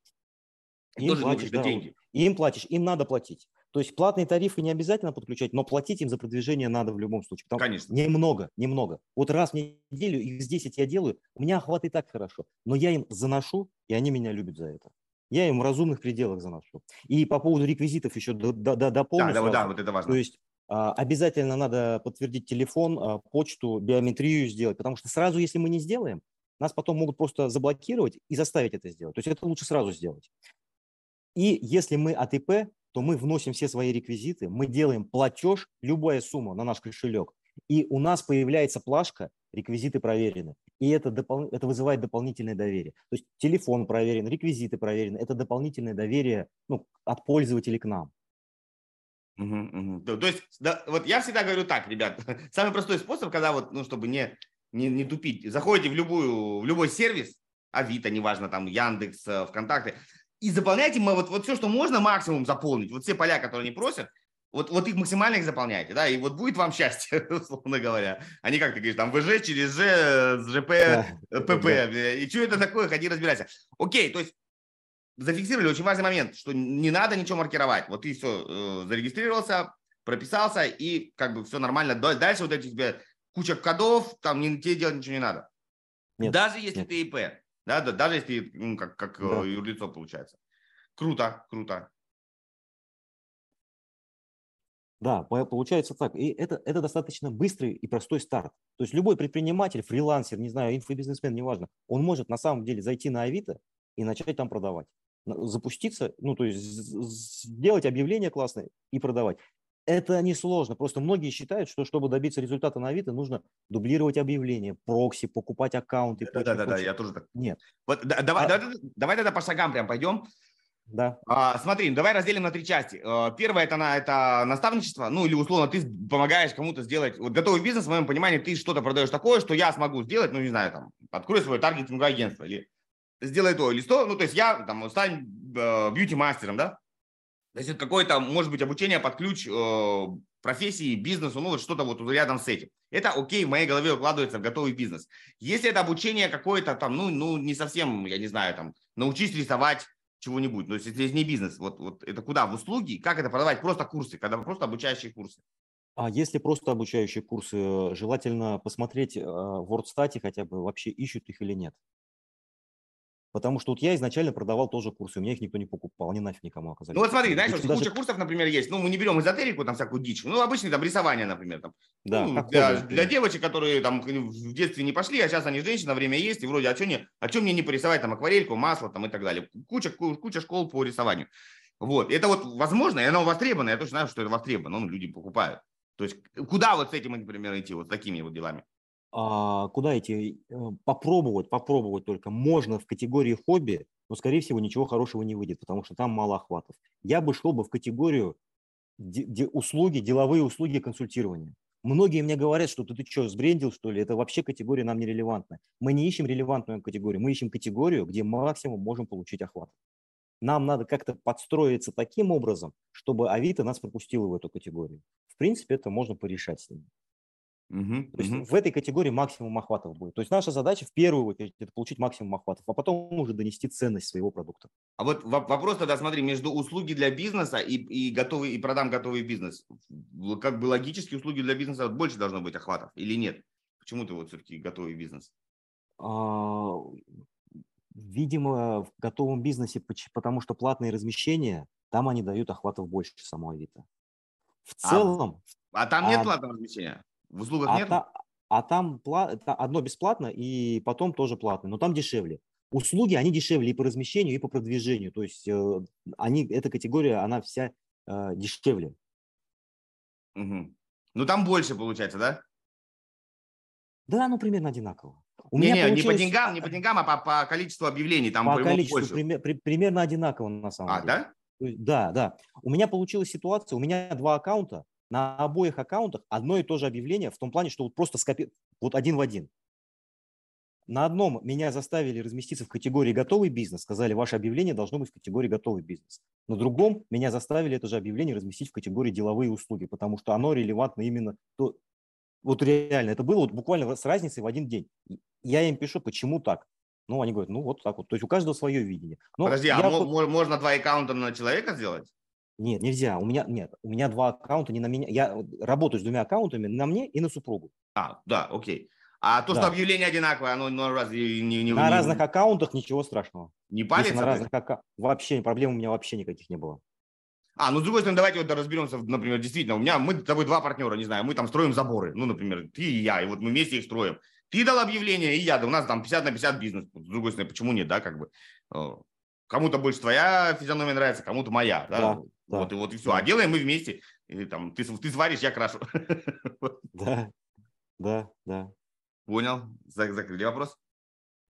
Им тоже платишь, да, деньги. Им платишь, им надо платить. То есть платные тарифы не обязательно подключать, но платить им за продвижение надо в любом случае. Потому Конечно. Немного, немного. Вот раз в неделю, их с 10 я делаю, у меня охват и так хорошо. Но я им заношу, и они меня любят за это. Я им в разумных пределах заношу. И по поводу реквизитов еще дополню. Да, да, да, вот это важно. То есть а, обязательно надо подтвердить телефон, а, почту, биометрию сделать, потому что сразу, если мы не сделаем, нас потом могут просто заблокировать и заставить это сделать. То есть это лучше сразу сделать. И если мы от ИП, то мы вносим все свои реквизиты, мы делаем платеж, любая сумма на наш кошелек, и у нас появляется плашка, реквизиты проверены. И это, допол... это вызывает дополнительное доверие. То есть телефон проверен, реквизиты проверены. Это дополнительное доверие ну, от пользователей к нам. Угу, угу. То, то есть, да, вот я всегда говорю так, ребят, самый простой способ, когда вот, ну, чтобы не, не, не тупить, заходите в, любую, в любой сервис, Авито, неважно, там, Яндекс, э, ВКонтакте, и заполняйте вот, вот все, что можно максимум заполнить, вот все поля, которые они просят, вот, вот их максимально их заполняйте, да, и вот будет вам счастье, условно говоря. А не как ты говоришь, там ВЖ через Ж, ЖП, ПП, и что это такое, ходи разбирайся. Окей, то есть зафиксировали очень важный момент, что не надо ничего маркировать. Вот ты все э, зарегистрировался, прописался, и как бы все нормально. Дальше вот эти тебе куча кодов, там не, тебе делать ничего не надо. Нет, даже если нет. ты ИП, да, да, даже если ну, как, как да. Э, юрлицо получается. Круто, круто. Да, получается так. И это, это достаточно быстрый и простой старт. То есть любой предприниматель, фрилансер, не знаю, инфобизнесмен, неважно, он может на самом деле зайти на Авито и начать там продавать запуститься, ну, то есть сделать объявление классное и продавать. Это несложно. Просто многие считают, что чтобы добиться результата на Авито, нужно дублировать объявления, прокси, покупать аккаунты. Да, да, да, да, я тоже так. Нет. Вот, да, давай, а... давай, давай тогда по шагам прям пойдем. Да. А, смотри, давай разделим на три части. А, первое это, на, это наставничество, ну или условно ты помогаешь кому-то сделать. Вот готовый бизнес, в моем понимании, ты что-то продаешь такое, что я смогу сделать, ну не знаю, там, открой свое таргетинговое агентство или сделай то или то. Ну, то есть я там стань э, бьюти-мастером, да? То есть это какое-то, может быть, обучение под ключ э, профессии, бизнесу, ну вот что-то вот рядом с этим. Это окей, в моей голове укладывается в готовый бизнес. Если это обучение какое-то там, ну, ну не совсем, я не знаю, там, научись рисовать чего-нибудь, но если это не бизнес, вот, вот это куда? В услуги? Как это продавать? Просто курсы, когда просто обучающие курсы. А если просто обучающие курсы, желательно посмотреть э, в WordStat хотя бы, вообще ищут их или нет. Потому что вот я изначально продавал тоже курсы, у меня их никто не покупал, они нафиг никому оказались. Ну вот смотри, знаешь, вот даже... куча курсов, например, есть. Ну, мы не берем эзотерику, там всякую дичь. Ну, обычные там рисование, например. Там, да, ну, для, для девочек, которые там в детстве не пошли, а сейчас они женщины, время есть, и вроде, а что, не, а что мне не порисовать там акварельку, масло там и так далее. Куча, куча школ по рисованию. Вот, это вот возможно, и оно востребовано, я точно знаю, что это востребовано, ну, люди покупают. То есть куда вот с этим, например, идти, вот с такими вот делами? А, куда идти? Э, попробовать, попробовать только можно в категории хобби, но, скорее всего, ничего хорошего не выйдет, потому что там мало охватов. Я бы шел бы в категорию де- услуги, деловые услуги консультирования. Многие мне говорят, что ты, ты что, сбрендил, что ли? Это вообще категория нам нерелевантная. Мы не ищем релевантную категорию, мы ищем категорию, где максимум можем получить охват. Нам надо как-то подстроиться таким образом, чтобы Авито нас пропустило в эту категорию. В принципе, это можно порешать с ними. Угу, То есть угу. в этой категории максимум охватов будет. То есть наша задача в первую очередь это получить максимум охватов, а потом уже донести ценность своего продукта. А вот вопрос тогда, смотри, между услуги для бизнеса и, и готовый и продам готовый бизнес. Как бы логически услуги для бизнеса больше должно быть охватов или нет? Почему ты вот все-таки готовый бизнес? А, видимо, в готовом бизнесе, потому что платные размещения, там они дают охватов больше самого Авито. В а целом... А, а там нет а, платного размещения? В услугах а нет? Та, а там одно бесплатно и потом тоже платно, но там дешевле. Услуги, они дешевле и по размещению, и по продвижению. То есть э, они, эта категория, она вся э, дешевле. Угу. Ну там больше получается, да? Да, ну примерно одинаково. У не, меня не, получилось... не по деньгам, не по деньгам, а по, по количеству объявлений. Там по количеству больше. Пример, при, примерно одинаково на самом а, деле. А, да? Да, да. У меня получилась ситуация, у меня два аккаунта, на обоих аккаунтах одно и то же объявление в том плане, что вот просто скопи... вот один в один. На одном меня заставили разместиться в категории «Готовый бизнес», сказали, ваше объявление должно быть в категории «Готовый бизнес». На другом меня заставили это же объявление разместить в категории «Деловые услуги», потому что оно релевантно именно... То... Вот реально, это было вот буквально с разницей в один день. Я им пишу, почему так? Ну, они говорят, ну, вот так вот. То есть у каждого свое видение. Но Подожди, а вот... можно два аккаунта на человека сделать? Нет, нельзя. У меня нет, у меня два аккаунта не на меня. Я работаю с двумя аккаунтами на мне и на супругу. А, да, окей. А то, да. что объявление одинаковое, оно, оно разве не, не на не, разных аккаунтах ничего страшного. Не палится? на разных аккаунтах вообще проблем у меня вообще никаких не было. А, ну, с другой стороны, давайте вот разберемся, например, действительно, у меня, мы с тобой два партнера, не знаю, мы там строим заборы, ну, например, ты и я, и вот мы вместе их строим. Ты дал объявление, и я, да у нас там 50 на 50 бизнес. С другой стороны, почему нет, да, как бы. Э, кому-то больше твоя физиономия нравится, кому-то моя, да? да вот, да. и вот и все. А делаем мы вместе. И, там, ты, ты сваришь, я крашу. Да, да, да. Понял. Закрыли вопрос?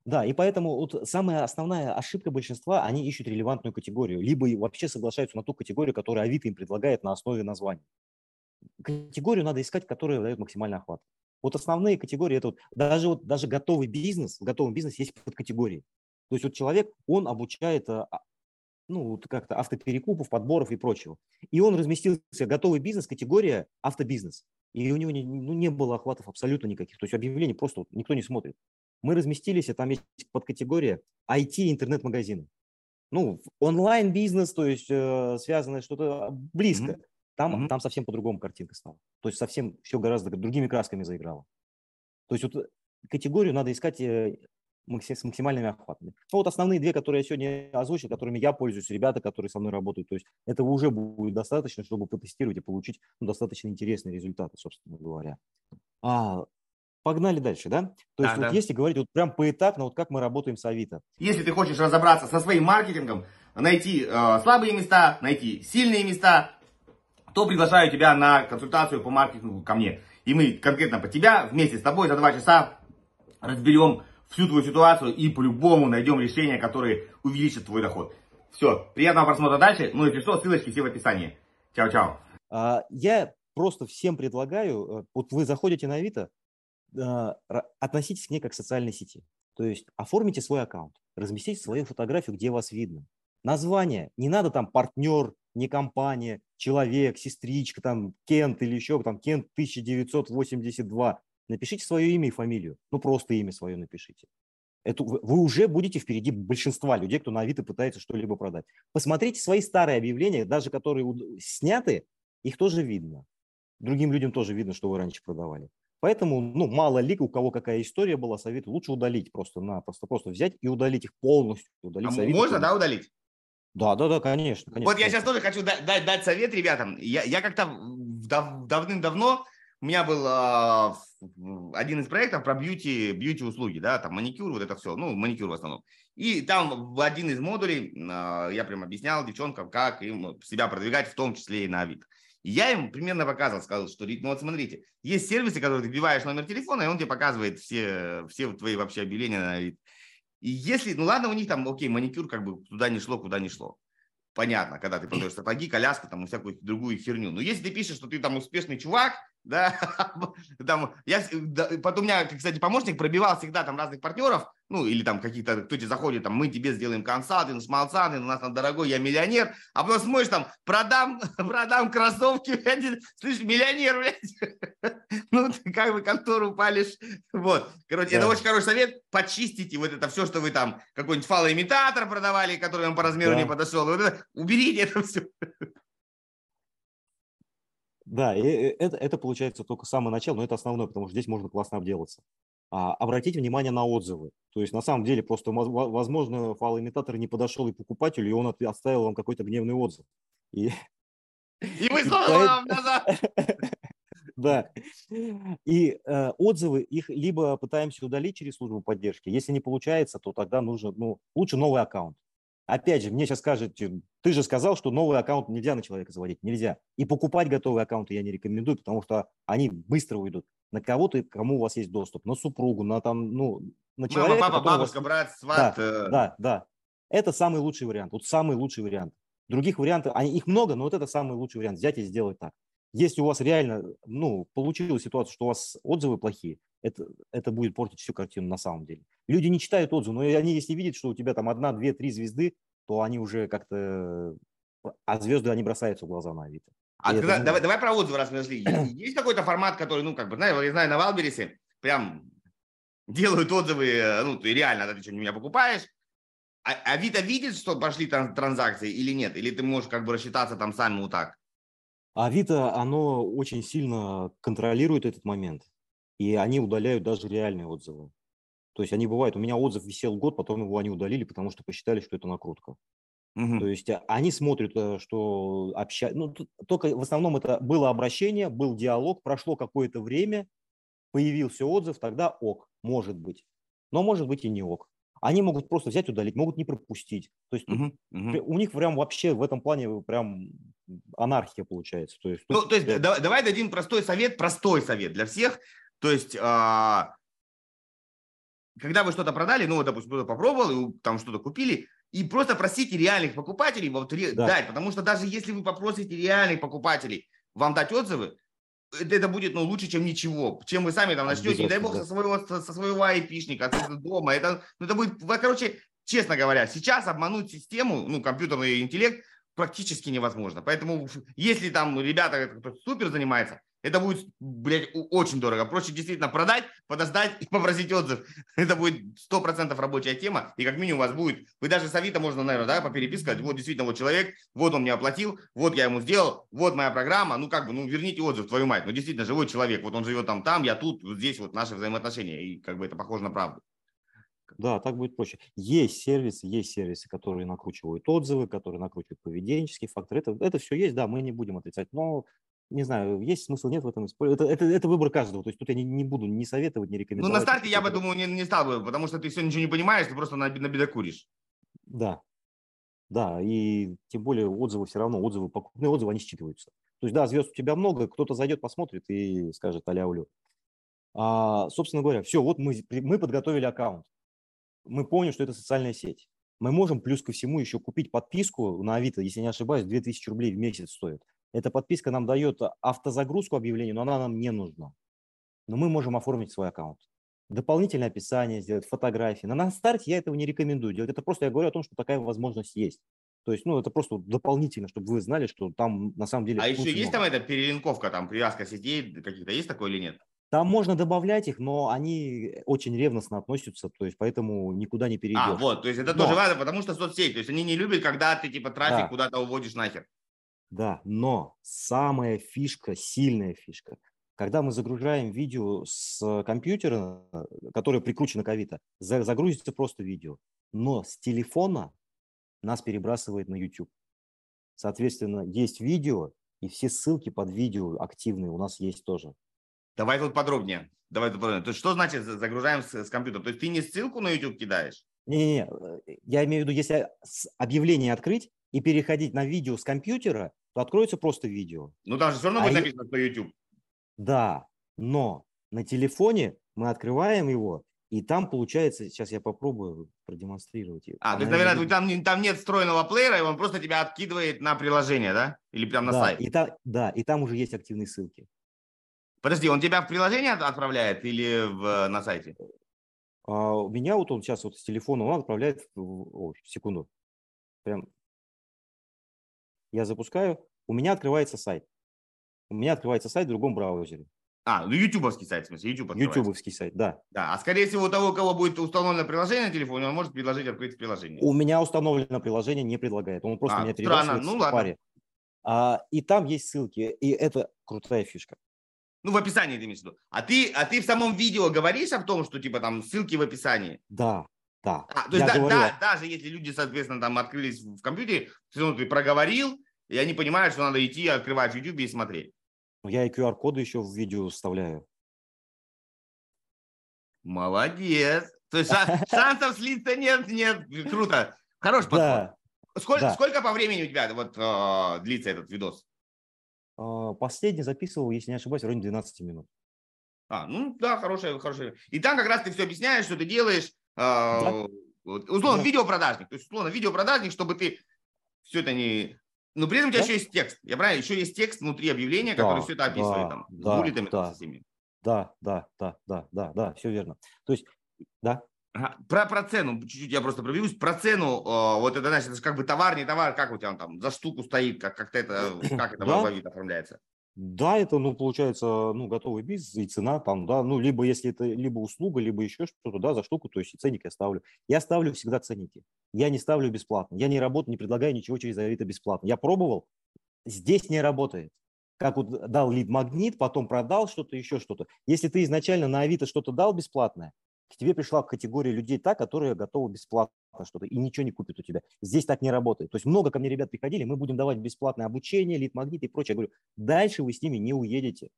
Да, и поэтому вот самая основная ошибка большинства, они ищут релевантную категорию, либо вообще соглашаются на ту категорию, которую Авито им предлагает на основе названия. Категорию надо искать, которая дает максимальный охват. Вот основные категории, это вот даже, вот, даже готовый бизнес, в готовом бизнесе есть подкатегории. То есть вот человек, он обучает а, ну, как-то автоперекупов, подборов и прочего. И он разместился, готовый бизнес, категория автобизнес. И у него не, ну, не было охватов абсолютно никаких. То есть объявлений просто вот никто не смотрит. Мы разместились, и там есть подкатегория IT интернет-магазины. Ну, онлайн-бизнес, то есть э, связанное что-то близко. Mm-hmm. Там, mm-hmm. там совсем по-другому картинка стала. То есть совсем все гораздо другими красками заиграло. То есть вот категорию надо искать э, с максимальными охватами. Ну, вот основные две, которые я сегодня озвучил, которыми я пользуюсь, ребята, которые со мной работают, то есть этого уже будет достаточно, чтобы потестировать и получить ну, достаточно интересные результаты, собственно говоря. А, погнали дальше, да? То есть да, вот да. если говорить вот прям поэтапно, вот как мы работаем с Авито. Если ты хочешь разобраться со своим маркетингом, найти э, слабые места, найти сильные места, то приглашаю тебя на консультацию по маркетингу ко мне. И мы конкретно по тебя вместе с тобой за два часа разберем всю твою ситуацию и по-любому найдем решение, которое увеличит твой доход. Все, приятного просмотра дальше. Ну, если что, ссылочки все в описании. Чао-чао. А, я просто всем предлагаю, э, вот вы заходите на Авито, а, относитесь к ней как к социальной сети. То есть оформите свой аккаунт, разместите свою фотографию, где вас видно. Название, не надо там партнер, не компания, человек, сестричка, там Кент или еще там Кент 1982. Напишите свое имя и фамилию. Ну, просто имя свое напишите. Это, вы уже будете впереди большинства людей, кто на Авито пытается что-либо продать. Посмотрите свои старые объявления, даже которые сняты, их тоже видно. Другим людям тоже видно, что вы раньше продавали. Поэтому, ну, мало ли, у кого какая история была, совет лучше удалить просто на просто просто взять и удалить их полностью. Удалить а можно, да, удалить? Да, да, да, конечно. конечно вот я сейчас тоже хочу дать, дать совет ребятам. Я, я как-то дав, давным-давно, у меня был э, один из проектов про бьюти, бьюти услуги, да, там маникюр, вот это все, ну, маникюр в основном. И там в один из модулей э, я прям объяснял девчонкам, как им себя продвигать, в том числе и на Авито. Я им примерно показывал, сказал, что, ну вот смотрите, есть сервисы, которые ты вбиваешь номер телефона, и он тебе показывает все, все твои вообще объявления на Авито. И если, ну ладно, у них там, окей, маникюр как бы туда не шло, куда не шло. Понятно, когда ты продаешь сапоги, коляску, там, и всякую другую херню. Но если ты пишешь, что ты там успешный чувак, да, там, я, да, потом у меня, кстати, помощник пробивал всегда там разных партнеров, ну, или там какие-то, кто тебе заходит, там, мы тебе сделаем консалтинг, смолсалтинг, у нас там дорогой, я миллионер, а потом смотришь, там, продам, продам кроссовки, блядь, слышишь, миллионер, блядь, ну, ты как бы контору палишь, вот, короче, да. это очень хороший совет, почистите вот это все, что вы там, какой-нибудь фалоимитатор продавали, который вам по размеру да. не подошел, вот это, уберите это все. Да, и это, это получается только самое начало, но это основное, потому что здесь можно классно обделаться. А, обратите внимание на отзывы. То есть на самом деле просто, возможно, файлоимитатор не подошел и покупателю, и он оставил вам какой-то гневный отзыв. И, и мы снова назад. Да. И э, отзывы, их либо пытаемся удалить через службу поддержки. Если не получается, то тогда нужно, ну, лучше новый аккаунт. Опять же, мне сейчас скажете, ты же сказал, что новый аккаунт нельзя на человека заводить. Нельзя. И покупать готовые аккаунты я не рекомендую, потому что они быстро уйдут. На кого-то, кому у вас есть доступ. На супругу, на там, ну, на человека. Мама, папа, бабушка, вас... брат, сват. Да, э... да, да. Это самый лучший вариант. Вот самый лучший вариант. Других вариантов, они, их много, но вот это самый лучший вариант, взять и сделать так. Если у вас реально, ну, получилась ситуация, что у вас отзывы плохие, это, это будет портить всю картину на самом деле. Люди не читают отзывы, но они, если видят, что у тебя там одна, две, три звезды, то они уже как-то... А звезды, они бросаются в глаза на Авито. А когда, это, давай, давай про отзывы, раз. Есть какой-то формат, который, ну, как бы, знаешь, я знаю, на Валберисе прям делают отзывы, э, ну, ты реально, ты что, не меня покупаешь, а Авито видит, что пошли транзакции или нет? Или ты можешь как бы рассчитаться там сам вот так? Авито, оно очень сильно контролирует этот момент, и они удаляют даже реальные отзывы. То есть они бывают, у меня отзыв висел год, потом его они удалили, потому что посчитали, что это накрутка. Угу. То есть а, они смотрят, э, что обща... ну, только в основном это было обращение, был диалог, прошло какое-то время, появился отзыв, тогда ок, может быть. Но может быть и не ок. Они могут просто взять, удалить, могут не пропустить. То есть uh-huh, uh-huh. у них прям вообще в этом плане прям анархия получается. То есть, ну, то есть давай, давай дадим простой совет, простой совет для всех. То есть а, когда вы что-то продали, ну, допустим, кто-то попробовал, там что-то купили, и просто просите реальных покупателей вот, да. дать, потому что даже если вы попросите реальных покупателей вам дать отзывы, это будет ну, лучше, чем ничего. Чем вы сами там начнете, не дай бог, со своего, со, своего айпишника, дома. Это, ну, это будет, короче, честно говоря, сейчас обмануть систему, ну, компьютерный интеллект практически невозможно. Поэтому, если там ребята, кто супер занимается, это будет, блядь, очень дорого. Проще действительно продать, подождать и попросить отзыв. Это будет 100% рабочая тема. И как минимум у вас будет, вы даже с Авито можно, наверное, да, по переписке вот действительно вот человек, вот он мне оплатил, вот я ему сделал, вот моя программа, ну как бы, ну верните отзыв, твою мать. Ну действительно живой человек, вот он живет там, там, я тут, вот здесь вот наши взаимоотношения. И как бы это похоже на правду. Да, так будет проще. Есть сервисы, есть сервисы, которые накручивают отзывы, которые накручивают поведенческие факторы. Это, это все есть, да, мы не будем отрицать. Но не знаю, есть смысл, нет в этом использовать. Это, это, это выбор каждого. То есть тут я не, не буду ни советовать, ни рекомендовать. Ну, на старте я бы, думаю, не, не стал бы, потому что ты все ничего не понимаешь, ты просто на, на бедокуришь. Да. Да, и тем более отзывы все равно, отзывы, покупные отзывы, они считываются. То есть, да, звезд у тебя много, кто-то зайдет, посмотрит и скажет аля-улю. А, собственно говоря, все, вот мы, мы подготовили аккаунт. Мы поняли, что это социальная сеть. Мы можем плюс ко всему еще купить подписку на Авито, если не ошибаюсь, 2000 рублей в месяц стоит. Эта подписка нам дает автозагрузку объявлений, но она нам не нужна. Но мы можем оформить свой аккаунт. Дополнительное описание сделать, фотографии. Но на старте я этого не рекомендую делать. Это просто я говорю о том, что такая возможность есть. То есть, ну, это просто дополнительно, чтобы вы знали, что там на самом деле... А еще есть много. там эта перелинковка, там привязка сетей каких-то есть такое или нет? Там можно добавлять их, но они очень ревностно относятся, то есть поэтому никуда не перейдешь. А, вот, то есть это но... тоже важно, потому что соцсеть, то есть они не любят, когда ты типа трафик да. куда-то уводишь нахер. Да, но самая фишка, сильная фишка, когда мы загружаем видео с компьютера, который прикручен к Авито, загрузится просто видео, но с телефона нас перебрасывает на YouTube. Соответственно, есть видео, и все ссылки под видео активные у нас есть тоже. Давай тут подробнее. Давай тут подробнее. То есть что значит загружаем с, с компьютера? То есть ты не ссылку на YouTube кидаешь? Не-не-не, э, я имею в виду, если объявление открыть, и переходить на видео с компьютера, то откроется просто видео. Ну там же все равно а будет написано, что YouTube. Да, но на телефоне мы открываем его, и там получается, сейчас я попробую продемонстрировать. А, то есть, наверное, там, там нет встроенного плеера, и он просто тебя откидывает на приложение, да? Или прям на да, сайт? И та, да, и там уже есть активные ссылки. Подожди, он тебя в приложение отправляет или в, на сайте? А, у меня вот он сейчас вот с телефона он отправляет, о, секунду, прям я запускаю, у меня открывается сайт. У меня открывается сайт в другом браузере. А, ну ютубовский сайт, в смысле, YouTube Ютубовский сайт, да. Да, а скорее всего у того, у кого будет установлено приложение на телефоне, он может предложить открыть приложение. У меня установлено приложение не предлагает, он просто а, меня перебрасывает ну, в паре. А, и там есть ссылки, и это крутая фишка. Ну, в описании ты имеешь в виду. А ты, а ты в самом видео говоришь о том, что типа там ссылки в описании? Да, да. А, то есть да, говорю... да, даже если люди, соответственно, там открылись в компьютере, ты проговорил, и они понимают, что надо идти, открывать YouTube и смотреть. Я и QR-коды еще в видео вставляю. Молодец. То есть шансов слиться нет, нет. Круто. Хороший подход. Да. Сколько, да. сколько по времени у тебя вот э, длится этот видос? А, последний записывал, если не ошибаюсь, в районе 12 минут. А, ну да, хорошая, хорошая. И там как раз ты все объясняешь, что ты делаешь. Э, да. Условно, да. видеопродажник. То есть, условно, видеопродажник, чтобы ты все это не... Но при этом у тебя Да? еще есть текст. Я правильно? Еще есть текст внутри объявления, который Да, все это описывает да, там. С да, буллетами, там, да. со всеми. Да, да, да, да, да, да, все верно. То есть, да, Ага. Про, про цену, чуть-чуть я просто пробьюсь. Про цену, э, вот это, знаешь, это же как бы товар, не товар, как у тебя он там за штуку стоит, как, как это, как это Да. оформляется? Да, это, ну, получается, ну, готовый бизнес и цена там, да, ну, либо если это либо услуга, либо еще что-то, да, за штуку, то есть ценник я ставлю. Я ставлю всегда ценники. Я не ставлю бесплатно. Я не работаю, не предлагаю ничего через Авито бесплатно. Я пробовал, здесь не работает. Как вот дал лид-магнит, потом продал что-то, еще что-то. Если ты изначально на Авито что-то дал бесплатное, к тебе пришла категория людей та, которая готова бесплатно что-то и ничего не купит у тебя. Здесь так не работает. То есть много ко мне ребят приходили, мы будем давать бесплатное обучение, лид-магнит и прочее. Я говорю, дальше вы с ними не уедете.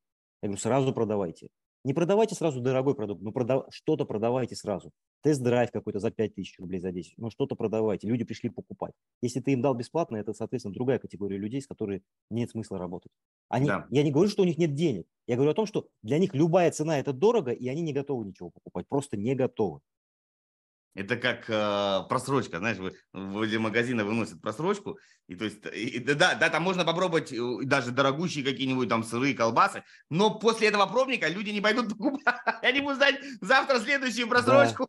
Я говорю, сразу продавайте. Не продавайте сразу дорогой продукт, но продав... что-то продавайте сразу. Тест-драйв какой-то за 5 тысяч рублей, за 10. Ну, что-то продавайте. Люди пришли покупать. Если ты им дал бесплатно, это, соответственно, другая категория людей, с которой нет смысла работать. Они... Да. Я не говорю, что у них нет денег. Я говорю о том, что для них любая цена – это дорого, и они не готовы ничего покупать. Просто не готовы. Это как э, просрочка, знаешь, вы, возле магазина выносят просрочку, и то есть, и- да, да, там можно попробовать э, даже дорогущие какие-нибудь там сыры, колбасы, но после этого пробника люди не пойдут покупать, они будут ждать завтра следующую просрочку,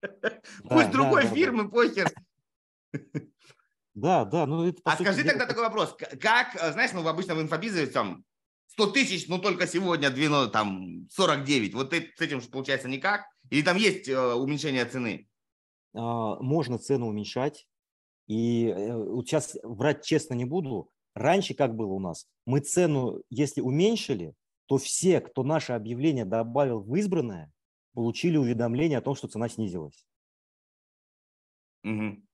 пусть Да, другой да, да, фирмы, похер. Да, да, ну это А скажи тогда такой вопрос, как, э, знаешь, ну обычно в инфобизе там 100 тысяч, ну только сегодня двинуло там 49, вот ты с этим же получается никак, или там есть э, уменьшение цены? А, можно цену уменьшать. И э, вот сейчас врать честно не буду. Раньше как было у нас? Мы цену, если уменьшили, то все, кто наше объявление добавил в избранное, получили уведомление о том, что цена снизилась. Мгм.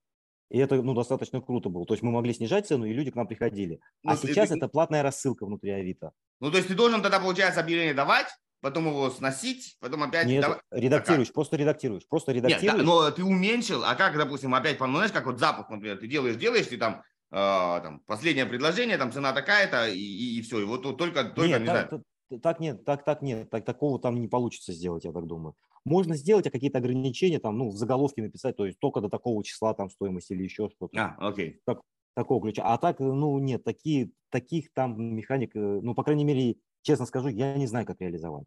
И это ну, достаточно круто было. То есть мы могли снижать цену, и люди к нам приходили. Ну, А сейчас ты- это платная рассылка внутри Авито. Ну, то есть ты должен тогда, получается, объявление давать, потом его сносить, потом опять Нет, давать. редактируешь, просто редактируешь. Просто Нет, да, редактируешь. но ты уменьшил, а как, допустим, опять, ну, знаешь, как вот запуск, например, ты делаешь, делаешь, ты там, э, там последнее предложение, там цена такая-то, и, все, и вот только, только, Нет, не так, знаю. так- так нет, так, так нет, так, такого там не получится сделать, я так думаю. Можно сделать а какие-то ограничения, там, ну, в заголовке написать, то есть только до такого числа там стоимость или еще что-то. А, окей. такого ключа. А так, ну, нет, такие, таких там механик, э, ну, по крайней мере, честно скажу, я не знаю, как реализовать.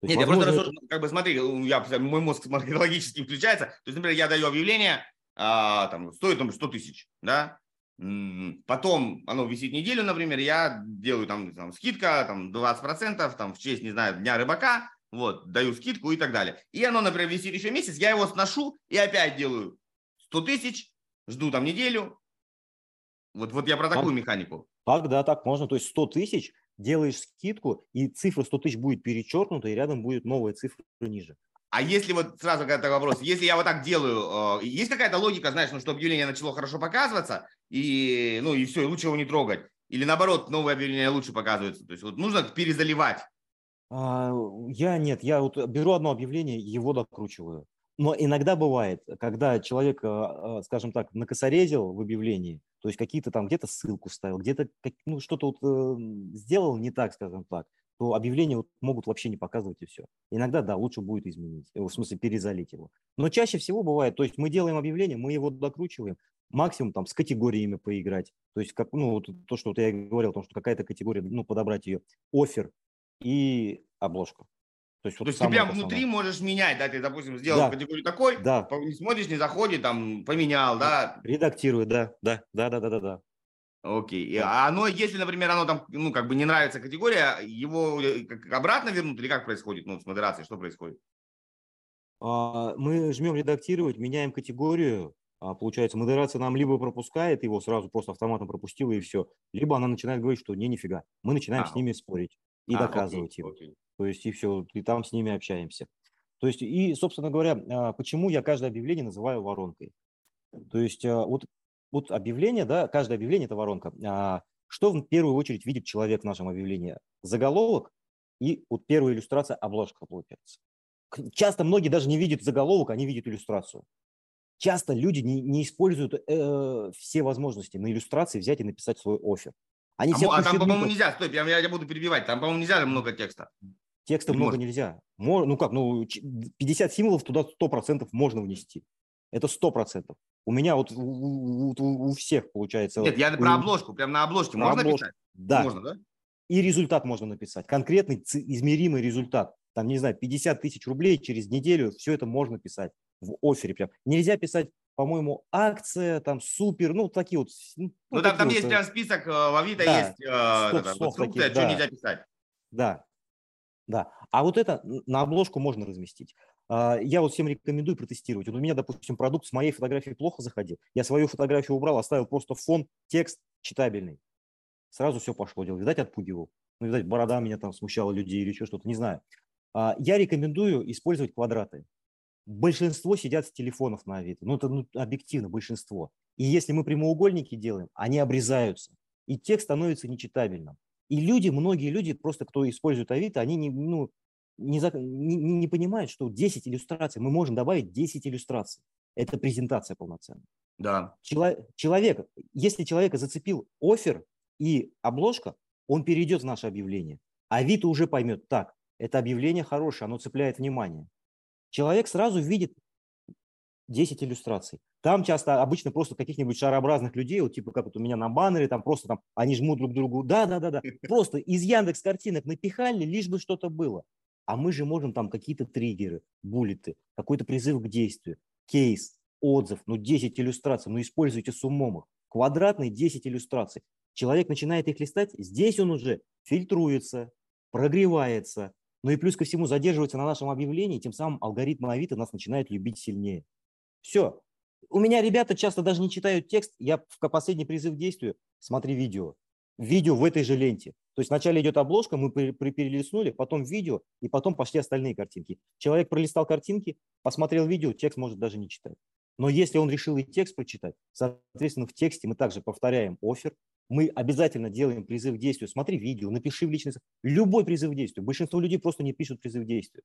То есть, Нет, я просто возможно, рассуждаю, как бы смотри, я, мой мозг маркетологически включается. То есть, например, я даю объявление, а, там, стоит там 100 тысяч, да, потом оно висит неделю, например, я делаю там, там скидка, там 20%, там в честь, не знаю, дня рыбака, вот, даю скидку и так далее. И оно, например, висит еще месяц, я его сношу и опять делаю 100 тысяч, жду там неделю. Вот, вот я про Так. такую механику. так, да, так можно. То есть 100 тысяч, делаешь скидку, и цифра 100 тысяч будет перечеркнута, и рядом будет новая цифра ниже. А если вот сразу какой-то вопрос, если я вот так делаю, э, есть какая-то логика, знаешь, ну, что объявление начало хорошо показываться, и, ну, и все, и лучше его не трогать? Или наоборот, новые объявления лучше показываются? То есть вот нужно перезаливать. А, Я нет, я вот беру одно объявление, его докручиваю. Но иногда бывает, когда человек, а, а, скажем так, накосорезил в объявлении, то есть какие-то там где-то ссылку вставил, где-то ну, что-то вот э, сделал не так, скажем так, то объявления вот могут вообще не показывать и все. Иногда, да, лучше будет изменить, э, в смысле перезалить его. Но чаще всего бывает, то есть мы делаем объявление, мы его докручиваем, максимум там с категориями поиграть. То есть, как, ну, вот то, что вот я говорил, о том, что какая-то категория, ну, подобрать ее, офер и обложка. То есть, вот То есть прям основное. внутри можешь менять, да, ты, допустим, сделал Да. категорию такой, Да, не смотришь, не заходит, там, поменял, да, редактирую, да, да, да, да, да, да, да. окей. Да. А оно, если, например, оно там, ну, как бы не нравится категория, его э, обратно вернут или как происходит, ну, с модерацией, что происходит? А, Мы жмем редактировать, меняем категорию. а, Получается, модерация нам либо пропускает его, сразу просто автоматом пропустила и все, либо она начинает говорить, что не, нифига. Мы начинаем А, с ними спорить и А, доказывать окей, им. окей. То есть и все, и там с ними общаемся. То есть и, собственно говоря, а, почему я каждое объявление называю воронкой? То есть а, вот, вот объявление, да, каждое объявление – это воронка. А, Что в первую очередь видит человек в нашем объявлении? Заголовок и вот первая иллюстрация – обложка получается. Часто многие даже не видят заголовок, они видят иллюстрацию. Часто люди не, не используют э, все возможности на иллюстрации взять и написать свой офер. Они А, а там, по-моему, нельзя, стой, я, я буду перебивать, там, по-моему, нельзя много текста. Текста Не много может. нельзя. Мо- ну как, ну ч- 50 символов туда 100% можно внести. Это сто процентов. У меня вот у, у, у всех получается. Нет, я у, про обложку, прям на обложке можно обложку. писать? Да. Можно, да? И результат можно написать. Конкретный измеримый результат. Там, не знаю, 50 тысяч рублей через неделю, все это можно писать в офере прям. Нельзя писать, по-моему, акция, там, супер, ну, такие вот. Ну, ну там, там вот, есть э, прям список, э, в Авито да, есть э, это, инструкция, что да. нельзя писать. Да, да. А вот это на обложку можно разместить. А, я вот всем рекомендую протестировать. Вот у меня, допустим, продукт с моей фотографией плохо заходил. Я свою фотографию убрал, оставил просто фон, текст читабельный. Сразу все пошло дело. Видать, отпугивал. Ну, видать, борода меня там смущала людей или еще что-то, не знаю. А, я рекомендую использовать квадраты. Большинство сидят с телефонов на Авито. Ну, это ну, объективно большинство. И если мы прямоугольники делаем, они обрезаются. И текст становится нечитабельным. И люди, многие люди, просто кто использует Авито, они не, ну, не, не, не понимают, что 10 иллюстраций, мы можем добавить 10 иллюстраций. Это презентация полноценная. Да. Чело, человек, если человека зацепил офер и обложка, он перейдет в наше объявление. А Авито уже поймет, так, это объявление хорошее, оно цепляет внимание. Человек сразу видит 10 иллюстраций. Там часто обычно просто каких-нибудь шарообразных людей, вот типа как вот у меня на баннере, там просто там они жмут друг другу, да-да-да-да, просто из Яндекс картинок напихали, лишь бы что-то было. А мы же можем там какие-то триггеры, буллеты, какой-то призыв к действию, кейс, отзыв, ну 10 иллюстраций, ну используйте с умом их. Квадратный 10 иллюстраций. Человек начинает их листать, здесь он уже фильтруется, прогревается, ну и плюс ко всему задерживается на нашем объявлении, тем самым алгоритм Авито нас начинает любить сильнее. Все. У меня ребята часто даже не читают текст, я в последний призыв к действию, смотри видео. Видео в этой же ленте. То есть вначале идет обложка, мы перелистнули, потом видео, и потом пошли остальные картинки. Человек пролистал картинки, посмотрел видео, текст может даже не читать. Но если он решил и текст прочитать, соответственно, в тексте мы также повторяем офер, мы обязательно делаем призыв к действию. Смотри видео, напиши в личный... Любой призыв к действию. Большинство людей просто не пишут призыв к действию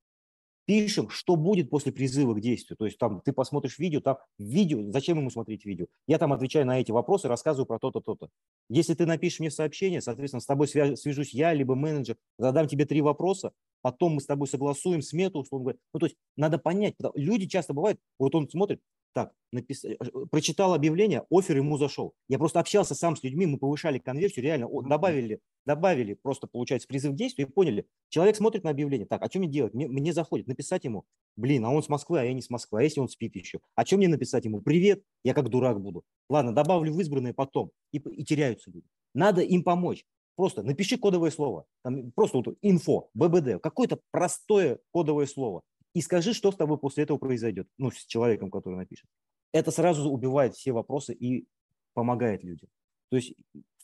пишем, что будет после призыва к действию. То есть там ты посмотришь видео, там видео, зачем ему смотреть видео? Я там отвечаю на эти вопросы, рассказываю про то-то, то-то. Если ты напишешь мне сообщение, соответственно, с тобой свяжусь я, либо менеджер, задам тебе три вопроса, потом мы с тобой согласуем смету, условно говоря. Ну, то есть надо понять, люди часто бывают, вот он смотрит, так, напис... Э, прочитал объявление, офер ему зашел. Я просто общался сам с людьми, мы повышали конверсию, реально добавили, добавили просто, получается, призыв к действию и поняли. Человек смотрит на объявление, так, а что мне делать? Мне, мне заходит, написать ему, блин, а он с Москвы, а я не с Москвы, а если он спит еще? А что мне написать ему? Привет, я как дурак буду. Ладно, добавлю в избранное потом. И, и теряются люди. Надо им помочь. Просто напиши кодовое слово, там просто вот инфо, ББД, какое-то простое кодовое слово и скажи, что с тобой после этого произойдет, ну, с человеком, который напишет. Это сразу убивает все вопросы и помогает людям. То есть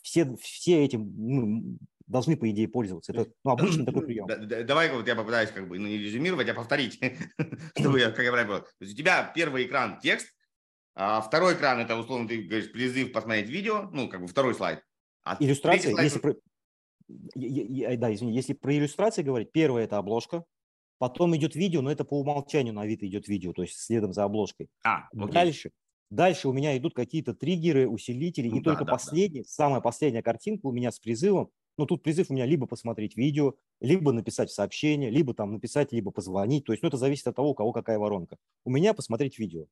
все, все этим ну, должны, по идее, пользоваться. Это ну, обычный такой прием. Давай вот я попытаюсь как бы ну, не резюмировать, а повторить, чтобы я, как я правильно То есть у тебя первый экран текст, а второй экран это, условно, ты говоришь, призыв посмотреть видео, ну, как бы второй слайд. А Иллюстрация, слайд... если про... Да, извини, если про иллюстрации говорить, первое – это обложка, Потом идет видео, но это по умолчанию на Авито идет видео, то есть следом за обложкой. А, окей. Дальше, дальше у меня идут какие-то триггеры, усилители, ну, и да, только да, последний, да. самая последняя картинка у меня с призывом. Ну, тут призыв у меня либо посмотреть видео, либо написать сообщение, либо там написать, либо позвонить. То есть, ну, это зависит от того, у кого какая воронка. У меня посмотреть видео.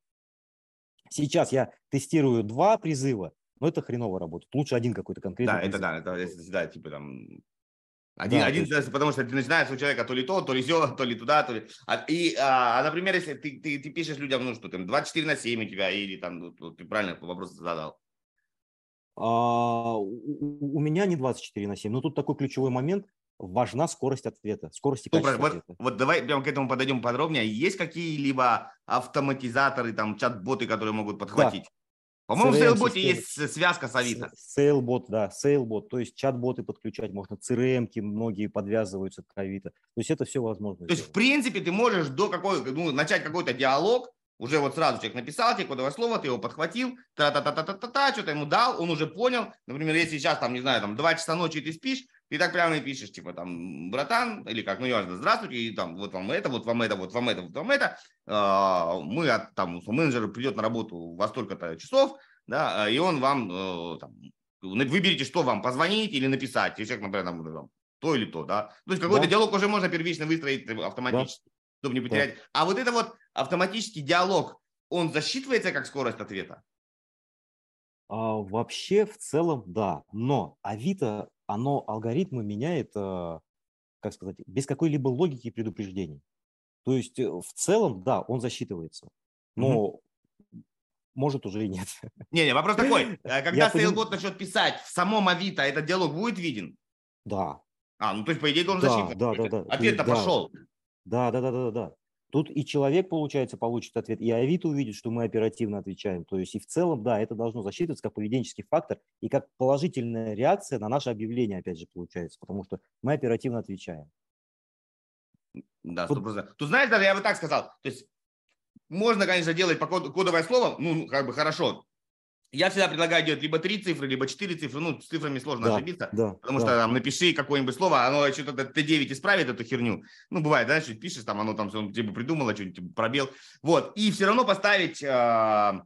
Сейчас я тестирую два призыва, но это хреново работает. Лучше один какой-то конкретный. Да, призыв. это да, это да, типа там один, да, один есть... потому что ты начинаешь у человека то ли то, то ли все, то ли туда, то ли... А, и, а, а, например, если ты, ты, ты пишешь людям, ну что там, 24 на 7 у тебя, или там, ну, ты правильно вопрос задал. А, у, у меня не 24 на 7, но тут такой ключевой момент, важна скорость ответа, скорость и качество вот, ответа. Вот давай прямо к этому подойдем подробнее. Есть какие-либо автоматизаторы, там, чат-боты, которые могут подхватить? Да. По-моему, в Sailbot есть связка с Авито. Sailbot, да, Sailbot. То есть чат-боты подключать можно, CRM-ки многие подвязываются к Авито. То есть это все возможно. То есть, в принципе, ты можешь до какой, ну, начать какой-то диалог, уже вот сразу человек написал тебе кодовое слово, ты его подхватил, та-та-та-та-та-та, что-то ему дал, он уже понял. Например, если сейчас, там, не знаю, там, 2 часа ночи ты спишь, ты так прямо и пишешь, типа, там, братан, или как, ну, неважно, здравствуйте, и там, вот вам это, вот вам это, вот вам это, вот вам это. А, мы, от, там, менеджер придет на работу во столько-то часов, да, и он вам, э, там, выберите, что вам, позвонить или написать, если например, там, там, то или то, да. То есть какой-то да. диалог уже можно первично выстроить автоматически, да. чтобы не потерять. Да. А вот это вот автоматический диалог, он засчитывается как скорость ответа? А, вообще, в целом, да. Но Авито, оно алгоритмы меняет, а, как сказать, без какой-либо логики и предупреждений. То есть, э, в целом, да, он засчитывается. Но угу. может уже и нет. Не-не, вопрос такой. Э, когда сейлбот начнет писать в самом Авито, этот диалог будет виден? Да. А, ну то есть, по идее, должен да, засчитываться. Да, да, да. Ответ-то да. пошел. Да, да, да, да, да. Тут и человек, получается, получит ответ, и Авито увидит, что мы оперативно отвечаем. То есть и в целом, да, это должно засчитываться как поведенческий фактор и как положительная реакция на наше объявление, опять же, получается, потому что мы оперативно отвечаем. Да, сто процентов. Тут знаешь, даже я бы так сказал, то есть можно, конечно, делать по кодовое слово, ну, как бы хорошо, я всегда предлагаю делать либо три цифры, либо четыре цифры. Ну, с цифрами сложно да, ошибиться. Да, потому да. что там напиши какое-нибудь слово, оно что-то Т9 исправит эту херню. Ну, бывает, да, что пишешь, там оно там типа придумало, что-нибудь типа, пробел. Вот. И все равно поставить э,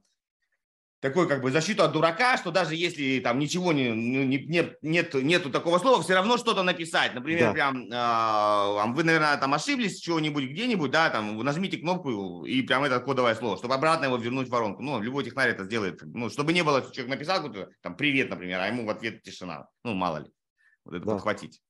такой как бы защиту от дурака, что даже если там ничего не, не, нет, нет, нету такого слова, все равно что-то написать. Например, да. прям э, вы, наверное, там ошиблись чего-нибудь где-нибудь, да, там нажмите кнопку и прям это кодовое слово, чтобы обратно его вернуть в воронку. Ну, любой технарь это сделает. Ну, чтобы не было, человек написал какой-то там привет, например, а ему в ответ тишина. Ну, мало ли. Вот это да. подхватить.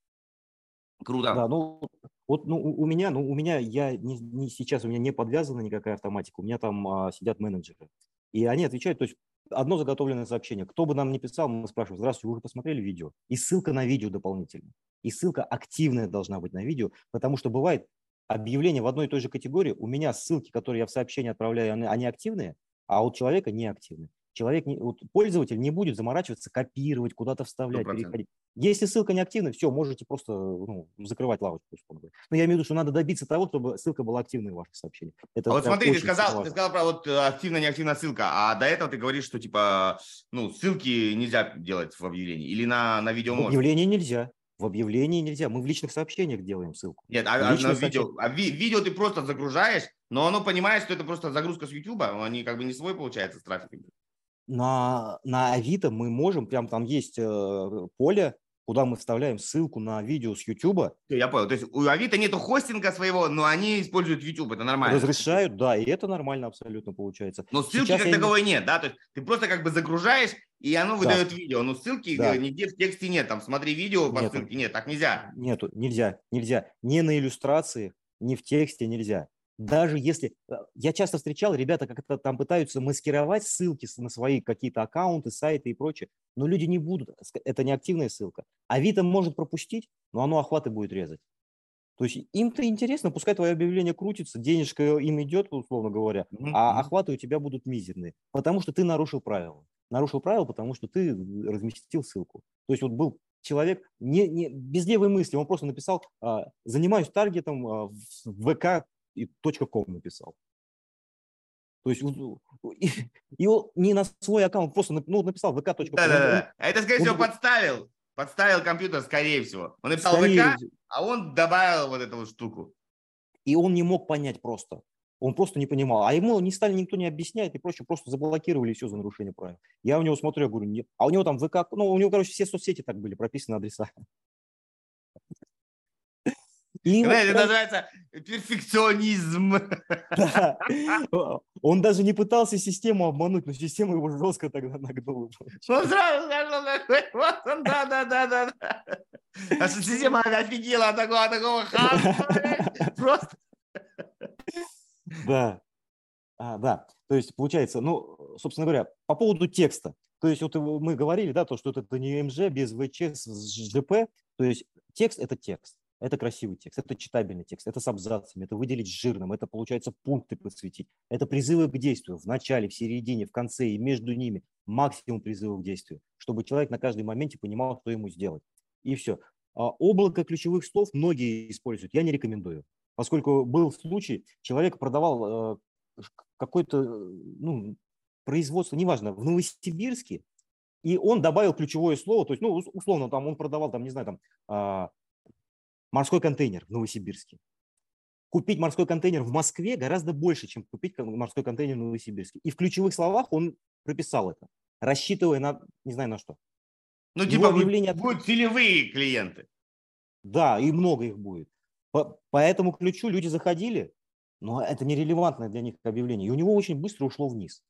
Круто. Да, ну, вот ну, у меня, ну, у меня, я не, не сейчас, у меня не подвязана никакая автоматика, у меня там а, сидят менеджеры. И они отвечают, то есть одно заготовленное сообщение. Кто бы нам ни писал, мы спрашиваем, здравствуйте, вы уже посмотрели видео? И ссылка на видео дополнительно. И ссылка активная должна быть на видео, потому что бывает объявление в одной и той же категории, у меня ссылки, которые я в сообщение отправляю, они, активные, а у человека не активны человек, не, вот пользователь не будет заморачиваться, копировать, куда-то вставлять, 100%. переходить. Если ссылка не активна, все, можете просто ну, закрывать лавочку. Но я имею в виду, что надо добиться того, чтобы ссылка была активной в ваших сообщениях. Это а вот смотри, ты сказал, ты сказал про вот э, активно-неактивная ссылка, а до этого ты говоришь, что типа, ну, ссылки нельзя делать в объявлении или на, на видео можно? В объявлении нельзя. В объявлении нельзя. Мы в личных сообщениях делаем ссылку. Нет, а, а на видео, а ви, видео ты просто загружаешь, но оно понимает, что это просто загрузка с YouTube, они как бы не свой получается с трафиком на, на Авито мы можем, прям там есть э, поле, куда мы вставляем ссылку на видео с YouTube. Я понял. То есть у Авито нету хостинга своего, но они используют YouTube. Это нормально. Разрешают, да, и это нормально абсолютно получается. Но ссылки Сейчас как я... таковой нет, да? То есть ты просто как бы загружаешь, и оно выдает да. видео. Но ссылки да. нигде в тексте нет. Там смотри видео по Нету. ссылке. Нет, так нельзя. Нету, нельзя, нельзя. Не на иллюстрации, не в тексте нельзя даже если... Э, я часто встречал, ребята как-то там пытаются маскировать ссылки на свои какие-то аккаунты, сайты и прочее, но люди не будут, это не активная ссылка. Авито может пропустить, но оно охваты будет резать. То есть им-то интересно, пускай твое объявление крутится, денежка им идет, условно говоря, mm-hmm. а охваты у тебя будут мизерные, потому что ты нарушил правила. Нарушил правила, потому что ты разместил ссылку. То есть вот был человек не, не, без левой мысли, он просто написал, а, занимаюсь таргетом а, в ВК и .com написал. То есть и, и он не на свой аккаунт, просто ну, написал vk.com. Да-да-да. А это, скорее он, всего, подставил. Подставил компьютер, скорее всего. Он написал скорее... ВК, а он добавил вот эту вот штуку. И он не мог понять просто. Он просто не понимал. А ему не стали никто не объяснять и прочее, просто заблокировали все за нарушение правил. Я у него смотрю, я говорю, нет. А у него там ВК, ну, у него, короче, все соцсети так были, прописаны адреса. И Знаешь, это называется перфекционизм. Да. Он даже не пытался систему обмануть, но система его жестко тогда нагнула. Он сразу сказал, вот он, да, да, да, да. А система офигела от такого, такого хамства. Просто. Да. А, да. То есть, получается, ну, собственно говоря, по поводу текста. То есть, вот мы говорили, да, то, что это не МЖ без ВЧ с ЖП. То есть, текст – это текст. Это красивый текст, это читабельный текст, это с абзацами, это выделить жирным, это, получается, пункты посвятить. Это призывы к действию в начале, в середине, в конце и между ними. Максимум призывов к действию, чтобы человек на каждом моменте понимал, что ему сделать. И все. А облако ключевых слов многие используют. Я не рекомендую. Поскольку был случай, человек продавал э, какое-то ну, производство, неважно, в Новосибирске, и он добавил ключевое слово, то есть, ну, условно, там он продавал, там, не знаю, там, а, морской контейнер в Новосибирске. Купить морской контейнер в Москве гораздо больше, чем купить морской контейнер в Новосибирске. И в ключевых словах он прописал это, рассчитывая на, не знаю на что. Ну, Его типа объявление... будут целевые клиенты. Да, и много их будет. По, по этому ключу люди заходили, Но это нерелевантное для них объявление. И у него очень быстро ушло вниз.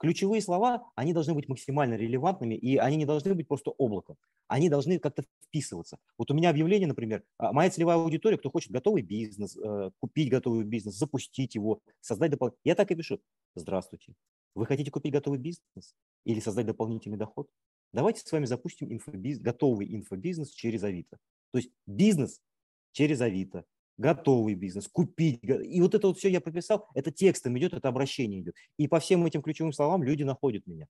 Ключевые слова, они должны быть максимально релевантными, и они не должны быть просто облаком. Они должны как-то вписываться. Вот у меня объявление, например, а, моя целевая аудитория, кто хочет готовый бизнес, э, купить готовый бизнес, запустить его, создать дополнительный. Я так и пишу. Здравствуйте. Вы хотите купить готовый бизнес или создать дополнительный доход? Давайте с вами запустим инфобиз... готовый инфобизнес через Авито. То есть бизнес через Авито, готовый бизнес, купить. И вот это вот все я прописал, это текстом идет, это обращение идет. И по всем этим ключевым словам люди находят меня.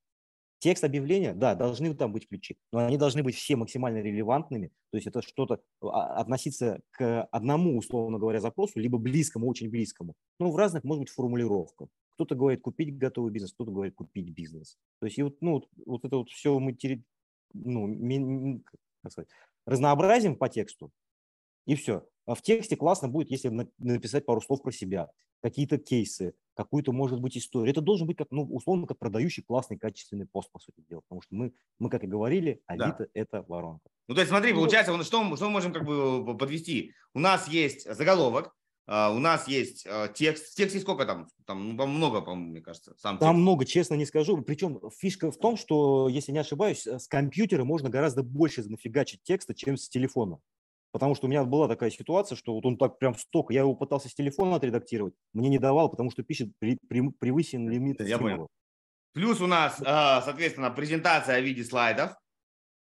Текст объявления, да, должны там быть ключи, но они должны быть все максимально релевантными. То есть это что-то а, относиться к одному, условно говоря, запросу, либо близкому, очень близкому. Ну, в разных, может быть, формулировках. Кто-то говорит купить готовый бизнес, кто-то говорит купить бизнес. То есть и вот, ну, вот, вот это вот все мы ну, как сказать, разнообразим по тексту, и все. А в тексте классно будет, если написать пару слов про себя, какие-то кейсы, какую-то, может быть, историю. Это должен быть, как, ну, условно, как продающий классный, качественный пост, по сути дела. Потому что мы, мы как и говорили, Авито да. – это воронка. Ну, то есть смотри, ну, получается, что, что мы можем как бы подвести? У нас есть заголовок, Uh, у нас есть uh, текст. В тексте сколько там? Там ну, много, по-моему, мне кажется. Сам там текст. много, честно не скажу. Причем фишка в том, что, если не ошибаюсь, с компьютера можно гораздо больше нафигачить текста, чем с телефона. Потому что у меня была такая ситуация, что вот он так прям столько, я его пытался с телефона отредактировать, мне не давал, потому что пишет при, при, превысен лимит. Я понял. Плюс у нас, а, соответственно, презентация в виде слайдов.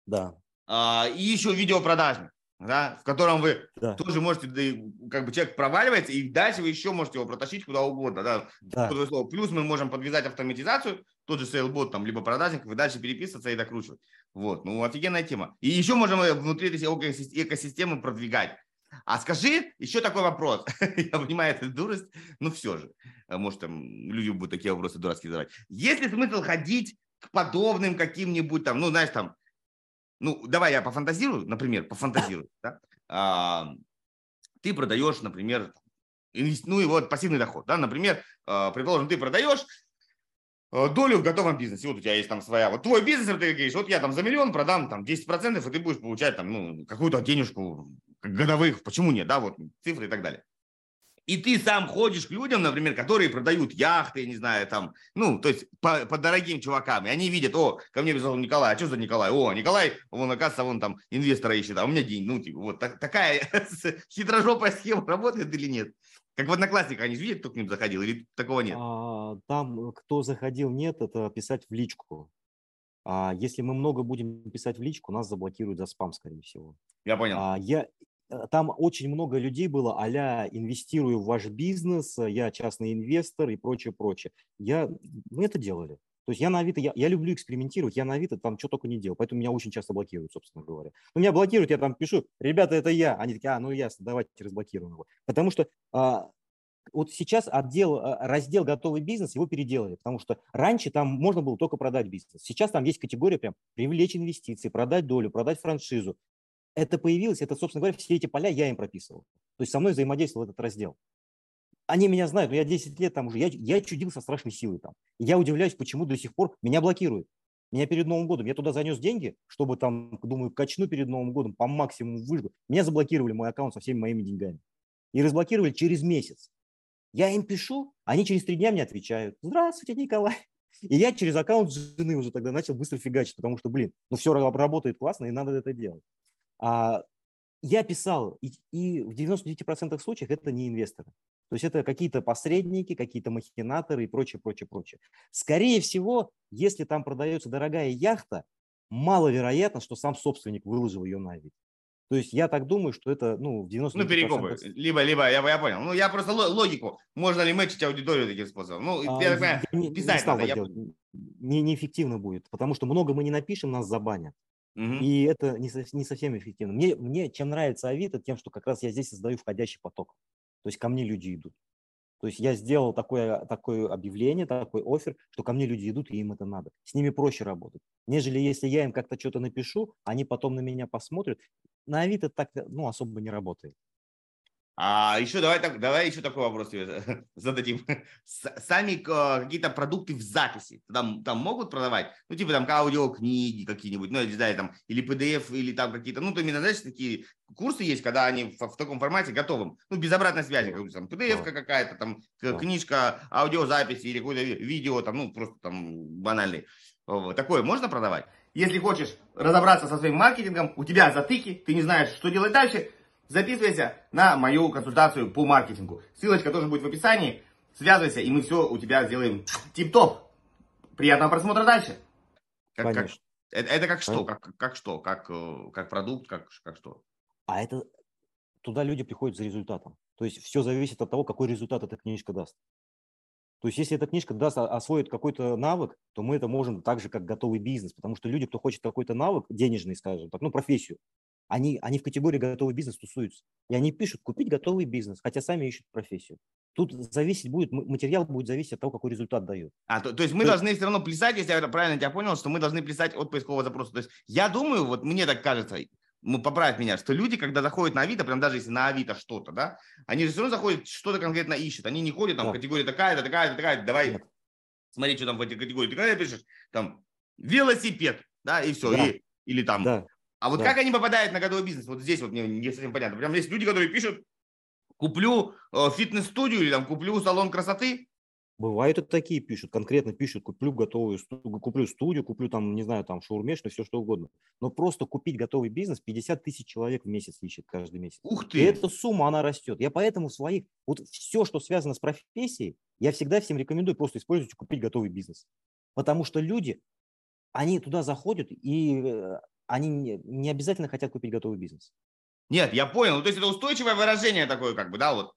Да. А, и еще видеопродажник да, в котором вы да. тоже можете, как бы человек проваливается, и дальше вы еще можете его протащить куда угодно. Да. да. Плюс мы можем подвязать автоматизацию, тот же сейлбот, там, либо продажник, и дальше переписываться и докручивать. Вот, ну, офигенная тема. И еще можем внутри этой экосистемы продвигать. А скажи еще такой вопрос. Я понимаю, это дурость, но все же. Может, там люди будут такие вопросы дурацкие задавать. Есть ли смысл ходить к подобным каким-нибудь там, ну, знаешь, там, ну, давай я пофантазирую, например, пофантазирую. Да? А, ты продаешь, например, ну и вот пассивный доход. Да? Например, а, предположим, ты продаешь а, долю в готовом бизнесе. Вот у тебя есть там своя. Вот твой бизнес, ты говоришь, вот я там за миллион продам там 10%, и ты будешь получать там ну, какую-то денежку годовых. Почему нет? Да, вот цифры и так далее и ты сам ходишь к людям, например, которые продают яхты, не знаю, там, ну, то есть по, по дорогим чувакам, и они видят, о, ко мне пришел Николай, а что за Николай? О, Николай, он, оказывается, вон там инвестора ищет, а у меня деньги, ну, типа, вот так, такая хитрожопая схема работает или нет? Как в Одноклассниках, они видят, кто к ним заходил, или такого нет? А, там, кто заходил, нет, это писать в личку. А если мы много будем писать в личку, нас заблокируют за спам, скорее всего. Я понял. А, я, Э, там очень много людей было, а инвестирую в ваш бизнес, э, я частный инвестор и прочее, прочее. Я, мы это делали. То есть я на Авито, я, я люблю экспериментировать, я на Авито там что только не делал, поэтому меня очень часто блокируют, собственно говоря. Но меня блокируют, я там пишу, ребята, это я. Они такие, а, ну ясно, давайте разблокируем его. Потому что а, вот сейчас отдел, а, раздел «Готовый бизнес» его переделали, потому что раньше там можно было только продать бизнес. Сейчас там есть категория прям привлечь инвестиции, продать долю, продать франшизу это появилось, это, собственно говоря, все эти поля я им прописывал. То есть со мной взаимодействовал этот раздел. Они меня знают, но я 10 лет там уже, я, я чудил со страшной силой там. Я удивляюсь, почему до сих пор меня блокируют. Меня перед Новым годом, я туда занес деньги, чтобы там, думаю, качну перед Новым годом, по максимуму выжгу. Меня заблокировали мой аккаунт со всеми моими деньгами. И разблокировали через месяц. Я им пишу, они через три дня мне отвечают. Здравствуйте, Николай. И я через аккаунт жены уже тогда начал быстро фигачить, потому что, блин, ну все работает классно, и надо это делать. А, я писал, и, и в 99% случаев это не инвесторы. То есть это какие-то посредники, какие-то махинаторы и прочее, прочее, прочее. Скорее всего, если там продается дорогая яхта, маловероятно, что сам собственник выложил ее на вид. То есть я так думаю, что это ну, в 90%... Ну, перекопы. Либо, либо, я, я понял. Ну, я просто логику. Можно ли мэчить аудиторию таким способом? Ну, а, я так понимаю, не, не надо. Я... Не, неэффективно будет, потому что много мы не напишем, нас забанят. И это не, не совсем эффективно. Мне, мне чем нравится Авито, тем, что как раз я здесь создаю входящий поток. То есть ко мне люди идут. То есть я сделал такое, такое объявление, такой офер, что ко мне люди идут, и им это надо. С ними проще работать. Нежели если я им как-то что-то напишу, они потом на меня посмотрят. На Авито так ну, особо не работает. А еще давай, так, давай еще такой вопрос тебе зададим. Сами какие-то продукты в записи там, там могут продавать? Ну, типа там аудиокниги какие-нибудь, ну, не знаю, там, или PDF, или там какие-то, ну, то именно, знаешь, такие курсы есть, когда они в, в таком формате готовым, ну, без обратной связи, как там, PDF какая-то, там, книжка, аудиозаписи или какое-то видео, там, ну, просто там банальный. Такое можно продавать? Если хочешь разобраться со своим маркетингом, у тебя затыки, ты не знаешь, что делать дальше, записывайся на мою консультацию по маркетингу. Ссылочка тоже будет в описании. Связывайся, и мы все у тебя сделаем тип-топ. Приятного просмотра дальше. Как, как, это, это как что? Как, как что? Как, э, как продукт? Как, как что? А это туда люди приходят за результатом. То есть все зависит от того, какой результат эта книжка даст. То есть если эта книжка даст, освоит какой-то навык, то мы это можем так же, как готовый бизнес. Потому что люди, кто хочет какой-то навык, денежный, скажем так, ну, профессию, они, они в категории готовый бизнес тусуются. И они пишут купить готовый бизнес, хотя сами ищут профессию. Тут зависеть будет, материал будет зависеть от того, какой результат дает. А, то, то есть мы то должны все равно плясать, если я правильно тебя понял, что мы должны плясать от поискового запроса. То есть я думаю, вот мне так кажется, ну, поправь меня, что люди, когда заходят на Авито, прям даже если на Авито что-то, да, они же все равно заходят, что-то конкретно ищут. Они не ходят там да. в категории такая-то, такая-то, такая давай Нет. смотри, что там в этой категории. Ты когда пишешь, там, велосипед, да, и все, да. и, или там да. А вот да. как они попадают на годовой бизнес? Вот здесь вот мне не совсем понятно. Прям есть люди, которые пишут, куплю э, фитнес-студию или там куплю салон красоты. Бывают и такие пишут, конкретно пишут, куплю готовую куплю студию, куплю там, не знаю, там шаурмеш, все что угодно. Но просто купить готовый бизнес 50 тысяч человек в месяц ищет каждый месяц. Ух ты! И эта сумма, она растет. Я поэтому своих, вот все, что связано с профессией, я всегда всем рекомендую просто использовать, купить готовый бизнес. Потому что люди, они туда заходят, и э, они не, не обязательно хотят купить готовый бизнес. Нет, я понял. Ну, то есть это устойчивое выражение такое, как бы, да, вот.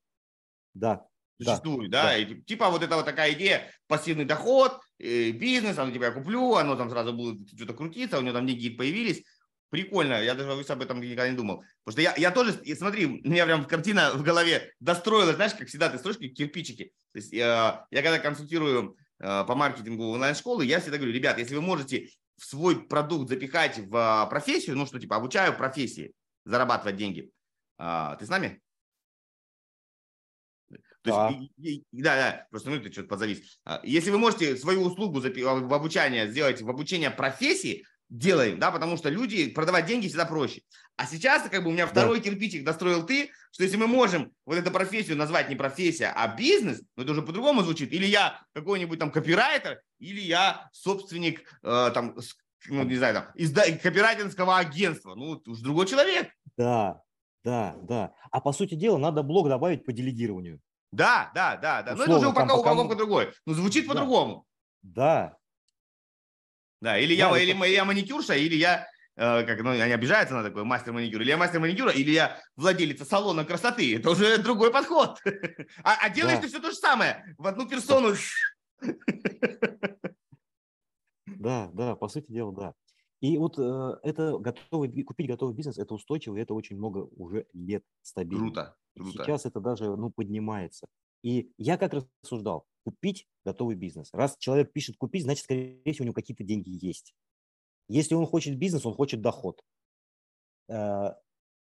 Да. Существует, да, да. да. И, типа вот это вот такая идея, пассивный доход, э, бизнес, оно тебя куплю, оно там сразу будет что-то крутиться, у него там деньги появились. Прикольно, я даже об этом никогда не думал. Потому что я, я тоже, и смотри, у меня прям картина в голове достроилась, знаешь, как всегда, ты строишь кирпичики. То есть я, я когда консультирую э, по маркетингу онлайн-школы, я всегда говорю, ребят, если вы можете в свой продукт запихать в а, профессию, ну что типа обучаю профессии, зарабатывать деньги. А, ты с нами? То да. Есть, да, да, просто ну ты что-то подзавис. А, если вы можете свою услугу в обучение сделать в обучение профессии, делаем, да, потому что люди продавать деньги всегда проще. А сейчас, как бы у меня второй да. кирпичик достроил ты, что если мы можем вот эту профессию назвать не профессия, а бизнес, ну это уже по-другому звучит. Или я какой-нибудь там копирайтер, или я собственник э, там, ну не знаю, там, изда... копирайтерского агентства. Ну уж другой человек. Да, да, да. А по сути дела надо блок добавить по делегированию. Да, да, да, да. Но это уже упаковка, упаковка другой. Но звучит да. по-другому. Да, да, или я, или, или я маникюрша, или я, э, как, ну, они обижаются на такой мастер маникюра, или я мастер маникюра, или я владелица салона красоты. Это уже другой подход. А, а делаешь да. ты все то же самое, в одну персону. Да, да, по сути дела, да. И вот э, это готовый, купить готовый бизнес, это устойчиво, и это очень много уже лет стабильно. Круто, круто. Сейчас это даже ну, поднимается. И я как рассуждал, купить готовый бизнес. Раз человек пишет купить, значит, скорее всего, у него какие-то деньги есть. Если он хочет бизнес, он хочет доход. Э,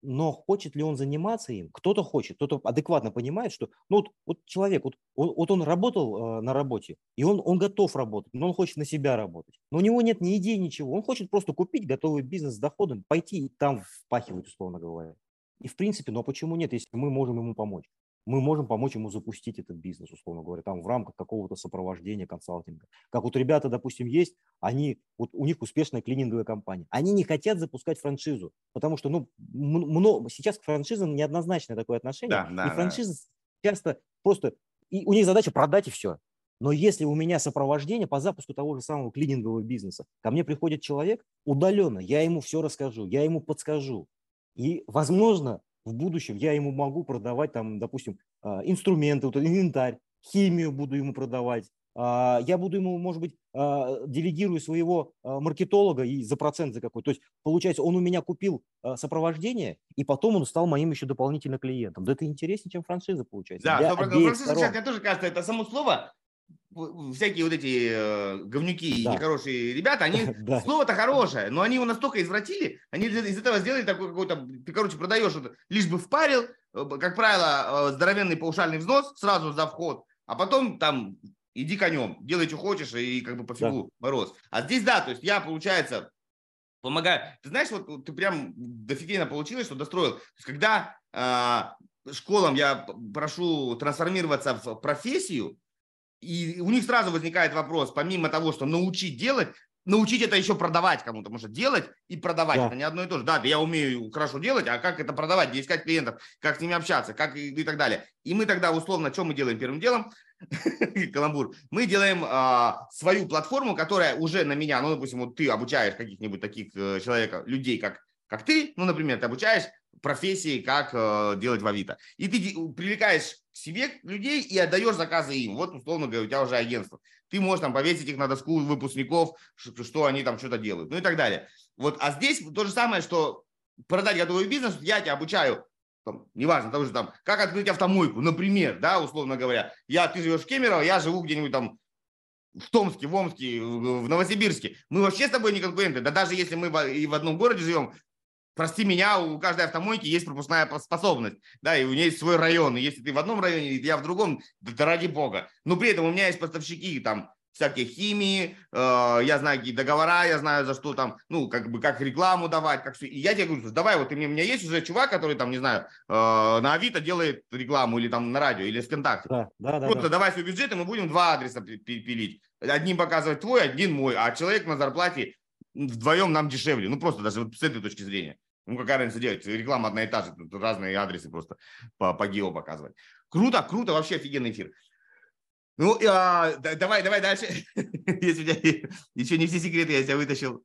но хочет ли он заниматься им? Кто-то хочет, кто-то адекватно понимает, что ну, вот, вот человек, вот, он, вот он работал э, на работе, и он, он готов работать, но он хочет на себя работать. Но у него нет ни идей, ничего. Он хочет просто купить готовый бизнес с доходом, пойти и там впахивать, условно говоря. И в принципе, ну а почему нет, если мы можем ему помочь? Мы можем помочь ему запустить этот бизнес, условно говоря, там в рамках какого-то сопровождения, консалтинга. Как вот ребята, допустим, есть, они, вот у них успешная клининговая компания. Они не хотят запускать франшизу, потому что, ну, много, сейчас к франшизам неоднозначное такое отношение. Да, да, и франшизы да. часто просто, и у них задача продать и все. Но если у меня сопровождение по запуску того же самого клинингового бизнеса, ко мне приходит человек удаленно, я ему все расскажу, я ему подскажу. И, возможно, в будущем я ему могу продавать, там, допустим, а, инструменты, вот инвентарь, химию буду ему продавать, а, я буду ему, может быть, а, делегирую своего маркетолога и за процент за какой. То есть, получается, он у меня купил сопровождение, и потом он стал моим еще дополнительно клиентом. Да это интереснее, чем франшиза, получается. Да, франшиза, мне тоже кажется, это само слово всякие вот эти э, говнюки да. и нехорошие ребята, они да. слово-то хорошее, но они его настолько извратили, они из этого сделали такой какой-то, ты, короче, продаешь, вот, лишь бы впарил, как правило, здоровенный паушальный взнос сразу за вход, а потом там иди конем, делай, что хочешь, и как бы пофигу да. мороз. А здесь, да, то есть я, получается, помогаю. Ты знаешь, вот ты прям дофигенно получилось, что достроил. То есть, когда э, школам я прошу трансформироваться в профессию, и у них сразу возникает вопрос, помимо того, что научить делать, научить это еще продавать кому-то, потому что делать и продавать да. это не одно и то же. Да, я умею хорошо делать, а как это продавать, где искать клиентов, как с ними общаться, как и, и так далее. И мы тогда условно, что мы делаем первым делом? Каламбур. Мы делаем а, свою платформу, которая уже на меня, ну, допустим, вот ты обучаешь каких-нибудь таких э, человека, людей, как, как ты, ну, например, ты обучаешь профессии, как э, делать в Авито. И ты привлекаешь к себе людей и отдаешь заказы им. Вот, условно говоря, у тебя уже агентство. Ты можешь там повесить их на доску выпускников, что, что они там что-то делают, ну и так далее. Вот, а здесь то же самое, что продать готовый бизнес, я тебя обучаю там, неважно, того же там, как открыть автомойку, например, да, условно говоря. Я, ты живешь в Кемерово, я живу где-нибудь там в Томске, в Омске, в Новосибирске. Мы вообще с тобой не конкуренты. Да даже если мы и в одном городе живем, прости меня, у каждой автомойки есть пропускная способность, да, и у нее есть свой район. И если ты в одном районе, я в другом, да ради бога. Но при этом у меня есть поставщики там всякие химии, э, я знаю какие договора, я знаю за что там, ну, как бы, как рекламу давать, как все. И я тебе говорю, давай, вот ты мне, у меня есть уже чувак, который там, не знаю, э, на Авито делает рекламу или там на радио, или с ВКонтакте. Да, да, да. Просто да. давай свой бюджет, и мы будем два адреса пилить. Одним показывать твой, один мой, а человек на зарплате вдвоем нам дешевле. Ну, просто даже вот с этой точки зрения. Ну, какая разница делать? Реклама одна и та же, разные адресы просто по, по гео показывать. Круто, круто, вообще офигенный эфир. Ну, а, давай, давай дальше. Если у тебя еще не все секреты, я тебя вытащил.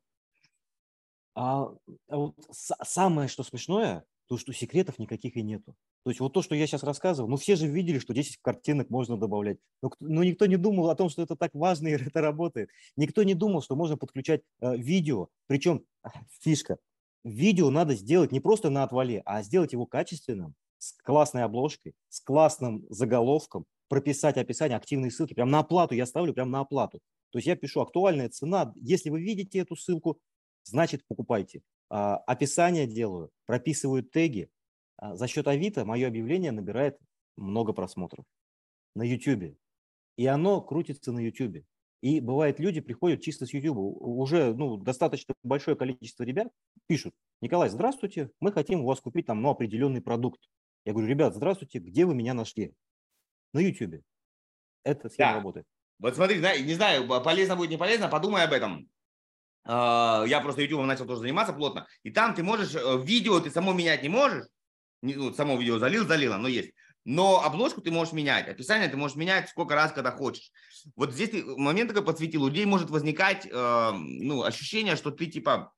А, а вот самое, что смешное, то, что секретов никаких и нету. То есть вот то, что я сейчас рассказывал, ну все же видели, что 10 картинок можно добавлять. Но, но никто не думал о том, что это так важно и это работает. Никто не думал, что можно подключать э, видео. Причем фишка. Видео надо сделать не просто на отвале, а сделать его качественным, с классной обложкой, с классным заголовком, прописать описание, активные ссылки, прям на оплату я ставлю, прям на оплату. То есть я пишу актуальная цена, если вы видите эту ссылку, значит покупайте. А, описание делаю, прописываю теги. А, за счет Авито мое объявление набирает много просмотров на YouTube. И оно крутится на YouTube. И бывает, люди приходят чисто с YouTube. Уже ну, достаточно большое количество ребят пишут, Николай, здравствуйте, мы хотим у вас купить там ну, определенный продукт. Я говорю, ребят, здравствуйте, где вы меня нашли? на YouTube. Это схема да. работает. Вот смотри, не знаю, полезно будет, не полезно, подумай об этом. А, я просто YouTube начал тоже заниматься плотно. И там ты можешь, э, видео ты само менять не можешь. Ну, само видео залил, залило, но есть. Но обложку ты можешь менять, описание ты можешь менять сколько раз, когда хочешь. Вот здесь ты момент такой подсветил, у людей может возникать э, ну, ощущение, что ты типа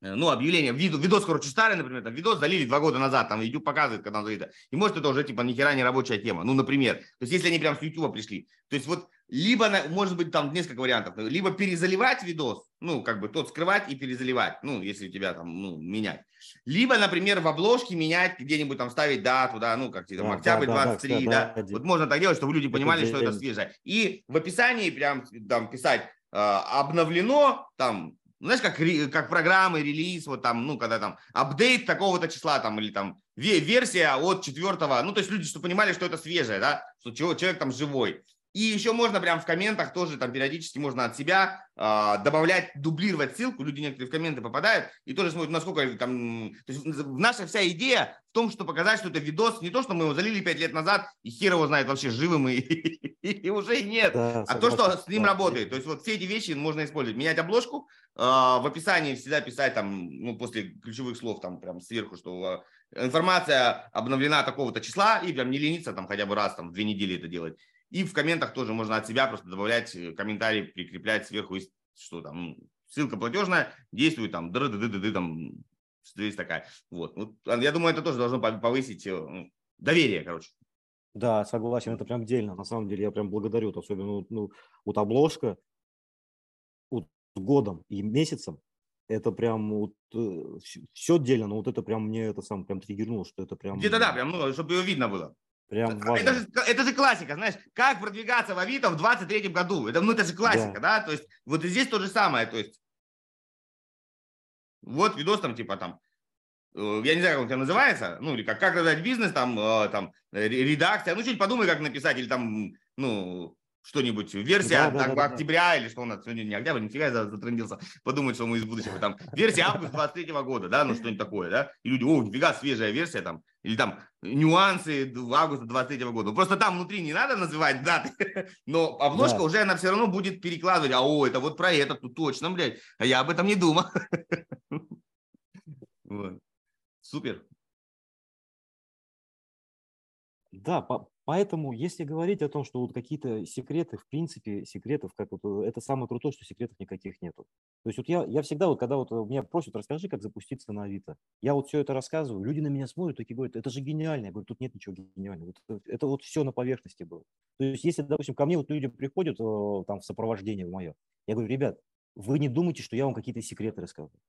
ну, объявление, видос, видос, короче, старый, например, там, видос залили два года назад, там, YouTube показывает, когда он залито, и может это уже, типа, ни хера не рабочая тема, ну, например, то есть, если они прям с YouTube пришли, то есть, вот, либо, может быть, там несколько вариантов, либо перезаливать видос, ну, как бы, тот скрывать и перезаливать, ну, если у тебя там, ну, менять, либо, например, в обложке менять, где-нибудь там ставить дату, да, ну, как там, да, октябрь да, 23, да, да, да, вот можно так делать, чтобы люди понимали, что это свежее, и в описании прям, там, писать, э, обновлено, там, знаешь, как, как программы, релиз, вот там, ну, когда там апдейт такого-то числа, там, или там версия от четвертого, ну, то есть люди, чтобы понимали, что это свежее, да, что человек там живой. И еще можно прям в комментах тоже там периодически можно от себя э, добавлять, дублировать ссылку. Люди некоторые в комменты попадают и тоже смотрят, насколько там... То есть наша вся идея в том, что показать, что это видос, не то, что мы его залили пять лет назад, и хер его знает вообще, живым и, и уже нет, да, а то, что с ним работает. То есть вот все эти вещи можно использовать. Менять обложку, э, в описании всегда писать там, ну, после ключевых слов там прям сверху, что э, информация обновлена такого-то числа, и прям не лениться там хотя бы раз там в две недели это делать. И в комментах тоже можно от себя просто добавлять э, комментарий, прикреплять сверху, что там ссылка платежная, действует там, ды ды ды ды там, есть такая. Вот. вот. Я думаю, это тоже должно повысить э, ну, доверие, короче. Да, согласен, это прям отдельно. На самом деле я прям благодарю, особенно ну, вот обложка вот, годом и месяцем, это прям вот, э, все но вот это прям мне это сам прям триггернуло, что это прям... Где-то да, прям, ну, чтобы его видно было. Прям важно. это, же, это же классика, знаешь, как продвигаться в Авито в 23 году. Это, ну, это же классика, да. да? То есть вот и здесь то же самое. То есть вот видос там типа там э, я не знаю, как он тебя называется, ну, или как, как создать бизнес, там, э, там, редакция, ну, что-нибудь подумай, как написать, или там, ну, что-нибудь, версия да, да, да, октября да. или что у нас сегодня не октябрь, нифига я затрендился, подумать, что мы из будущего, там, версия августа 23 года, да, ну, что-нибудь такое, да, и люди, о, нифига, свежая версия, там, или там, нюансы августа 23 года, просто там внутри не надо называть даты, но обложка да. уже, она все равно будет перекладывать, а, о, это вот про это, тут точно, блядь, а я об этом не думал. Супер. Да, по, поэтому, если говорить о том, что вот какие-то секреты, в принципе, секретов, как вот, э, это самое крутое, что секретов никаких нету. То есть вот я, я всегда, вот когда вот э, меня просят, расскажи, как запуститься на Авито. Я вот все это рассказываю, люди на меня смотрят, такие говорят, это же гениально. Я говорю, тут нет ничего гениального. Это, это вот все на поверхности было. То есть если, допустим, ко мне вот люди приходят э, там в сопровождение мое, я говорю, ребят, вы не думайте, что я вам какие-то секреты рассказываю.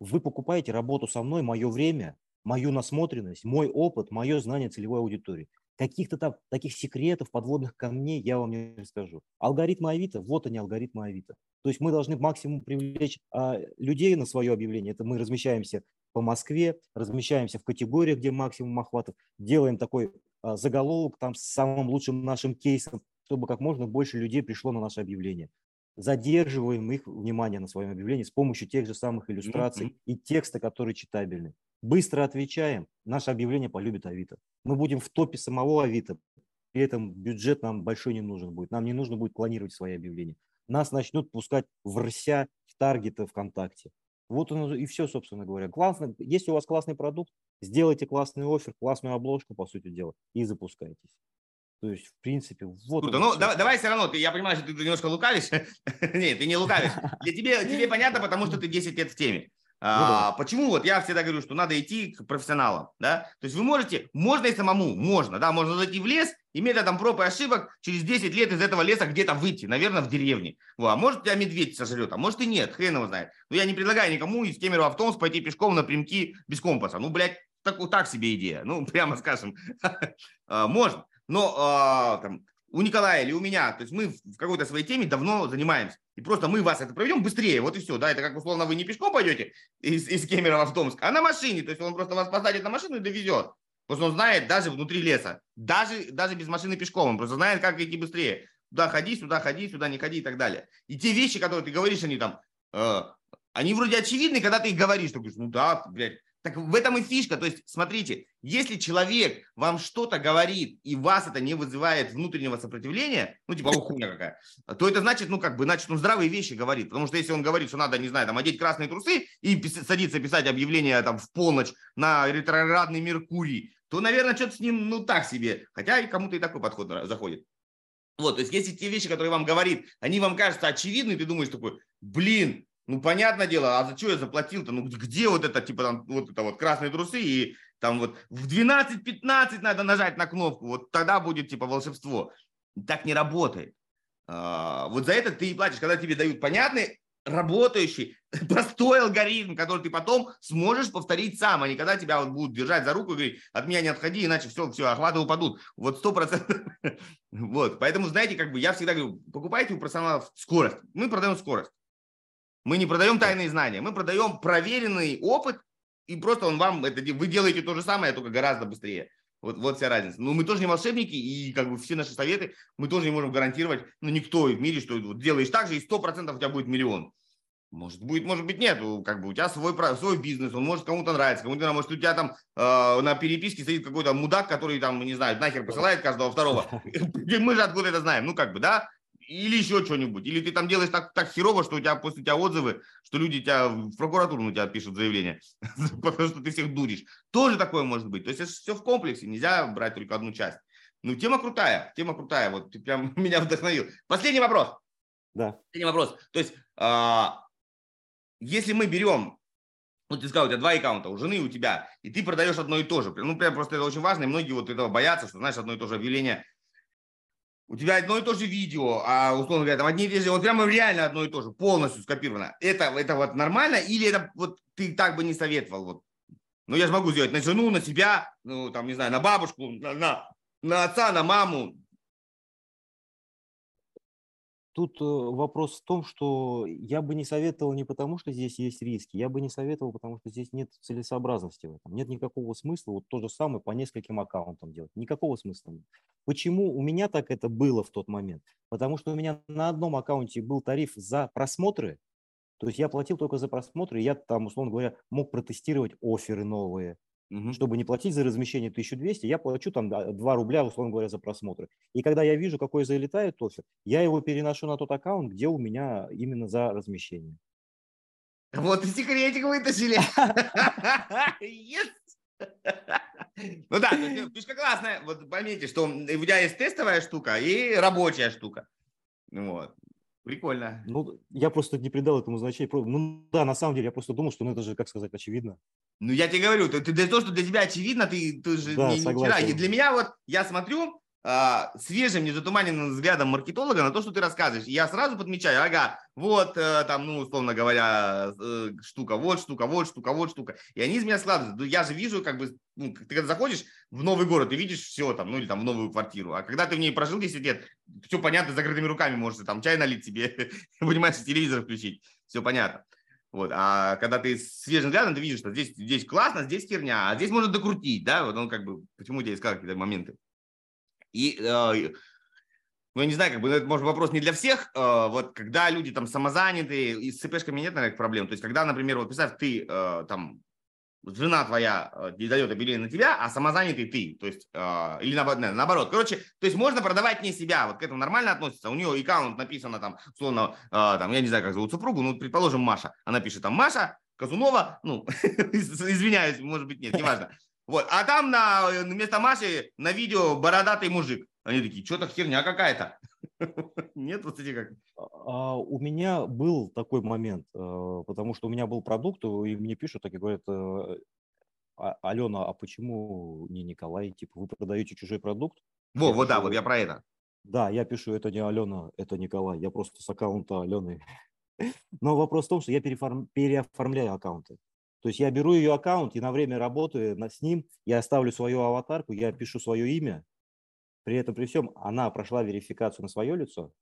Вы покупаете работу со мной, мое время, мою насмотренность, мой опыт, мое знание целевой аудитории. Каких-то там таких секретов, подводных камней я вам не расскажу. Алгоритмы Авито, вот они, алгоритмы Авито. То есть мы должны максимум привлечь а, людей на свое объявление. Это мы размещаемся по Москве, размещаемся в категориях, где максимум охватов, делаем такой а, заголовок там с самым лучшим нашим кейсом, чтобы как можно больше людей пришло на наше объявление. Задерживаем их внимание на своем объявлении с помощью тех же самых иллюстраций mm-hmm. и текста, который читабельный. Быстро отвечаем, наше объявление полюбит Авито. Мы будем в топе самого Авито, при этом бюджет нам большой не нужен будет. Нам не нужно будет планировать свои объявления. Нас начнут пускать в РСЯ, в Таргеты, ВКонтакте. Вот оно и все, собственно говоря. Классно, если у вас классный продукт, сделайте классный офер, классную обложку, по сути дела, и запускайтесь. То есть, в принципе, вот... Круто. Ну, давай, давай все равно, ты, я понимаю, что ты немножко лукавишь. Нет, ты не лукавишь. Для тебе, тебе понятно, потому что ты 10 лет в теме. Ну, а, да. Почему? Вот я всегда говорю, что надо идти к профессионалам, да. То есть вы можете, можно и самому, можно, да, можно зайти в лес и методом проб и ошибок через 10 лет из этого леса где-то выйти, наверное, в деревне. А может тебя медведь сожрет, а может и нет, хрен его знает. Но я не предлагаю никому из Кемерово в Томск пойти пешком напрямки без компаса. Ну, блядь, так, вот так себе идея, ну, прямо скажем. А, можно. Но а, там, у Николая или у меня, то есть мы в какой-то своей теме давно занимаемся. И просто мы вас это проведем быстрее, вот и все. Да, это как условно вы не пешком пойдете из, из Кемерово в Томск, а на машине. То есть он просто вас посадит на машину и довезет. Что он знает даже внутри леса, даже, даже без машины пешком, он просто знает, как идти быстрее. Туда ходи, сюда ходи, сюда не ходи и так далее. И те вещи, которые ты говоришь, они там, э, они вроде очевидны, когда ты их говоришь. Ты говоришь, ну да, блядь, так в этом и фишка. То есть, смотрите, если человек вам что-то говорит, и вас это не вызывает внутреннего сопротивления, ну, типа, хуйня какая, то это значит, ну, как бы, значит, он здравые вещи говорит. Потому что если он говорит, что надо, не знаю, там, одеть красные трусы и пис- садиться писать объявление там в полночь на ретроградный Меркурий, то, наверное, что-то с ним, ну, так себе. Хотя и кому-то и такой подход заходит. Вот, то есть, если те вещи, которые вам говорит, они вам кажутся очевидны, ты думаешь такой, блин, ну, понятное дело, а за что я заплатил-то? Ну, где вот это, типа, там, вот это вот красные трусы и там вот в 12-15 надо нажать на кнопку, вот тогда будет, типа, волшебство. Так не работает. А, вот за это ты и платишь, когда тебе дают понятный, работающий, простой алгоритм, который ты потом сможешь повторить сам, а не когда тебя вот будут держать за руку и говорить, от меня не отходи, иначе все, все, охваты упадут. Вот сто процентов. Вот, поэтому, знаете, как бы я всегда говорю, покупайте у профессионалов скорость. Мы продаем скорость. Мы не продаем тайные знания, мы продаем проверенный опыт, и просто он вам, это, вы делаете то же самое, только гораздо быстрее. Вот, вот вся разница. Но мы тоже не волшебники, и как бы все наши советы мы тоже не можем гарантировать, ну, никто в мире, что вот делаешь так же, и 100% у тебя будет миллион. Может будет, может быть нет. Как бы у тебя свой, свой бизнес, он может кому-то нравится, кому-то может у тебя там э, на переписке стоит какой-то мудак, который там, не знаю, нахер посылает каждого второго. Мы же откуда это знаем? Ну как бы, да? Или еще что-нибудь. Или ты там делаешь так, так херово, что у тебя после тебя отзывы, что люди тебя в прокуратуру на тебя пишут заявление, потому что ты всех дуришь. Тоже такое может быть. То есть это все в комплексе, нельзя брать только одну часть. Ну, тема крутая, тема крутая. Вот ты прям меня вдохновил. Последний вопрос. Да. Последний вопрос. То есть, а, если мы берем ну, ты сказал, у тебя два аккаунта, у жены и у тебя, и ты продаешь одно и то же. Ну, прям просто это очень важно, и многие вот этого боятся, что, знаешь, одно и то же объявление у тебя одно и то же видео, а условно говоря, там одни и те же, вот прямо реально одно и то же, полностью скопировано. Это, это вот нормально или это вот ты так бы не советовал? Вот? Ну, я же могу сделать на жену, на себя, ну, там, не знаю, на бабушку, на, на, на отца, на маму. Тут э, вопрос в том, что я бы не советовал не потому, что здесь есть риски, я бы не советовал, потому что здесь нет целесообразности в этом. Нет никакого смысла вот то же самое по нескольким аккаунтам делать. Никакого смысла нет. Почему у меня так это было в тот момент? Потому что у меня на одном аккаунте был тариф за просмотры, то есть я платил только за просмотры, и я там, условно говоря, мог протестировать оферы новые, Угу. Чтобы не платить за размещение 1200, я плачу там 2 рубля, условно говоря, за просмотры. И когда я вижу, какой залетает офер, я его переношу на тот аккаунт, где у меня именно за размещение. Вот и секретик вытащили. Ну да, фишка классная. Вот поймите, что у тебя есть тестовая штука и рабочая штука. Вот. Прикольно. Ну, я просто не придал этому значения. Ну да, на самом деле, я просто думал, что ну это же, как сказать, очевидно. Ну, я тебе говорю, ты, ты того, что для тебя очевидно, ты, ты же да, не, не вчера. И для меня вот, я смотрю, а, свежим, незатуманенным взглядом маркетолога на то, что ты рассказываешь. я сразу подмечаю, ага, вот э, там, ну, условно говоря, э, штука, вот штука, вот штука, вот штука. И они из меня складываются. Ну, я же вижу, как бы, ну, ты когда заходишь в новый город, ты видишь все там, ну, или там в новую квартиру. А когда ты в ней прожил 10 лет, все понятно, с закрытыми руками можешь там чай налить себе, понимаешь, телевизор включить. Все понятно. Вот. А когда ты свежим взглядом, ты видишь, что здесь, здесь классно, здесь херня, а здесь можно докрутить, да, вот он как бы, почему я искал какие-то моменты. И, э, ну, я не знаю, как бы, это, может, вопрос не для всех, э, вот, когда люди там самозанятые, и с ЦПшками нет, наверное, проблем, то есть, когда, например, вот, представь, ты э, там жена твоя э, дает объявление на тебя, а самозанятый ты, то есть, э, или наоборот, короче, то есть можно продавать не себя, вот к этому нормально относится, у нее аккаунт написано там, условно, э, там, я не знаю, как зовут супругу, ну, предположим, Маша, она пишет там Маша Казунова, ну, извиняюсь, может быть, нет, неважно, вот, а там на, вместо Маши на видео бородатый мужик, они такие, что-то херня какая-то. Нет, вот эти как. А, у меня был такой момент, э, потому что у меня был продукт, и мне пишут, так и говорят, э, «А, Алена, а почему не Николай? Типа, вы продаете чужой продукт? Во, вот да, вот я про это. Да, я пишу, это не Алена, это Николай. Я просто с аккаунта Алены. Но вопрос в том, что я переформ... переоформляю аккаунты. То есть я беру ее аккаунт и на время работы с ним я оставлю свою аватарку, я пишу свое имя, при этом, при всем, она прошла верификацию на свое лицо,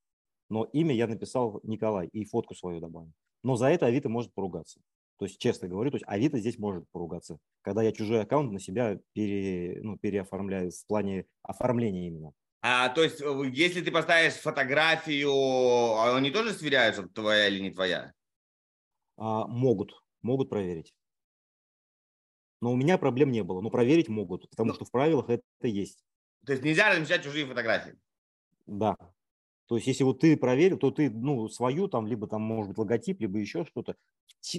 но имя я написал Николай и фотку свою добавил. Но за это Авито может поругаться. То есть, честно говорю, то есть Авито здесь может поругаться, когда я чужой аккаунт на себя пере, ну, переоформляю в плане оформления именно. А, то есть, если ты поставишь фотографию, а они тоже сверяют, что твоя или не твоя? А, могут, могут проверить. Но у меня проблем не было. Но проверить могут, потому ну, что в правилах это есть. То есть нельзя размещать чужие фотографии. Да. То есть, если вот ты проверил, то ты, ну, свою там, либо там, может быть, логотип, либо еще что-то.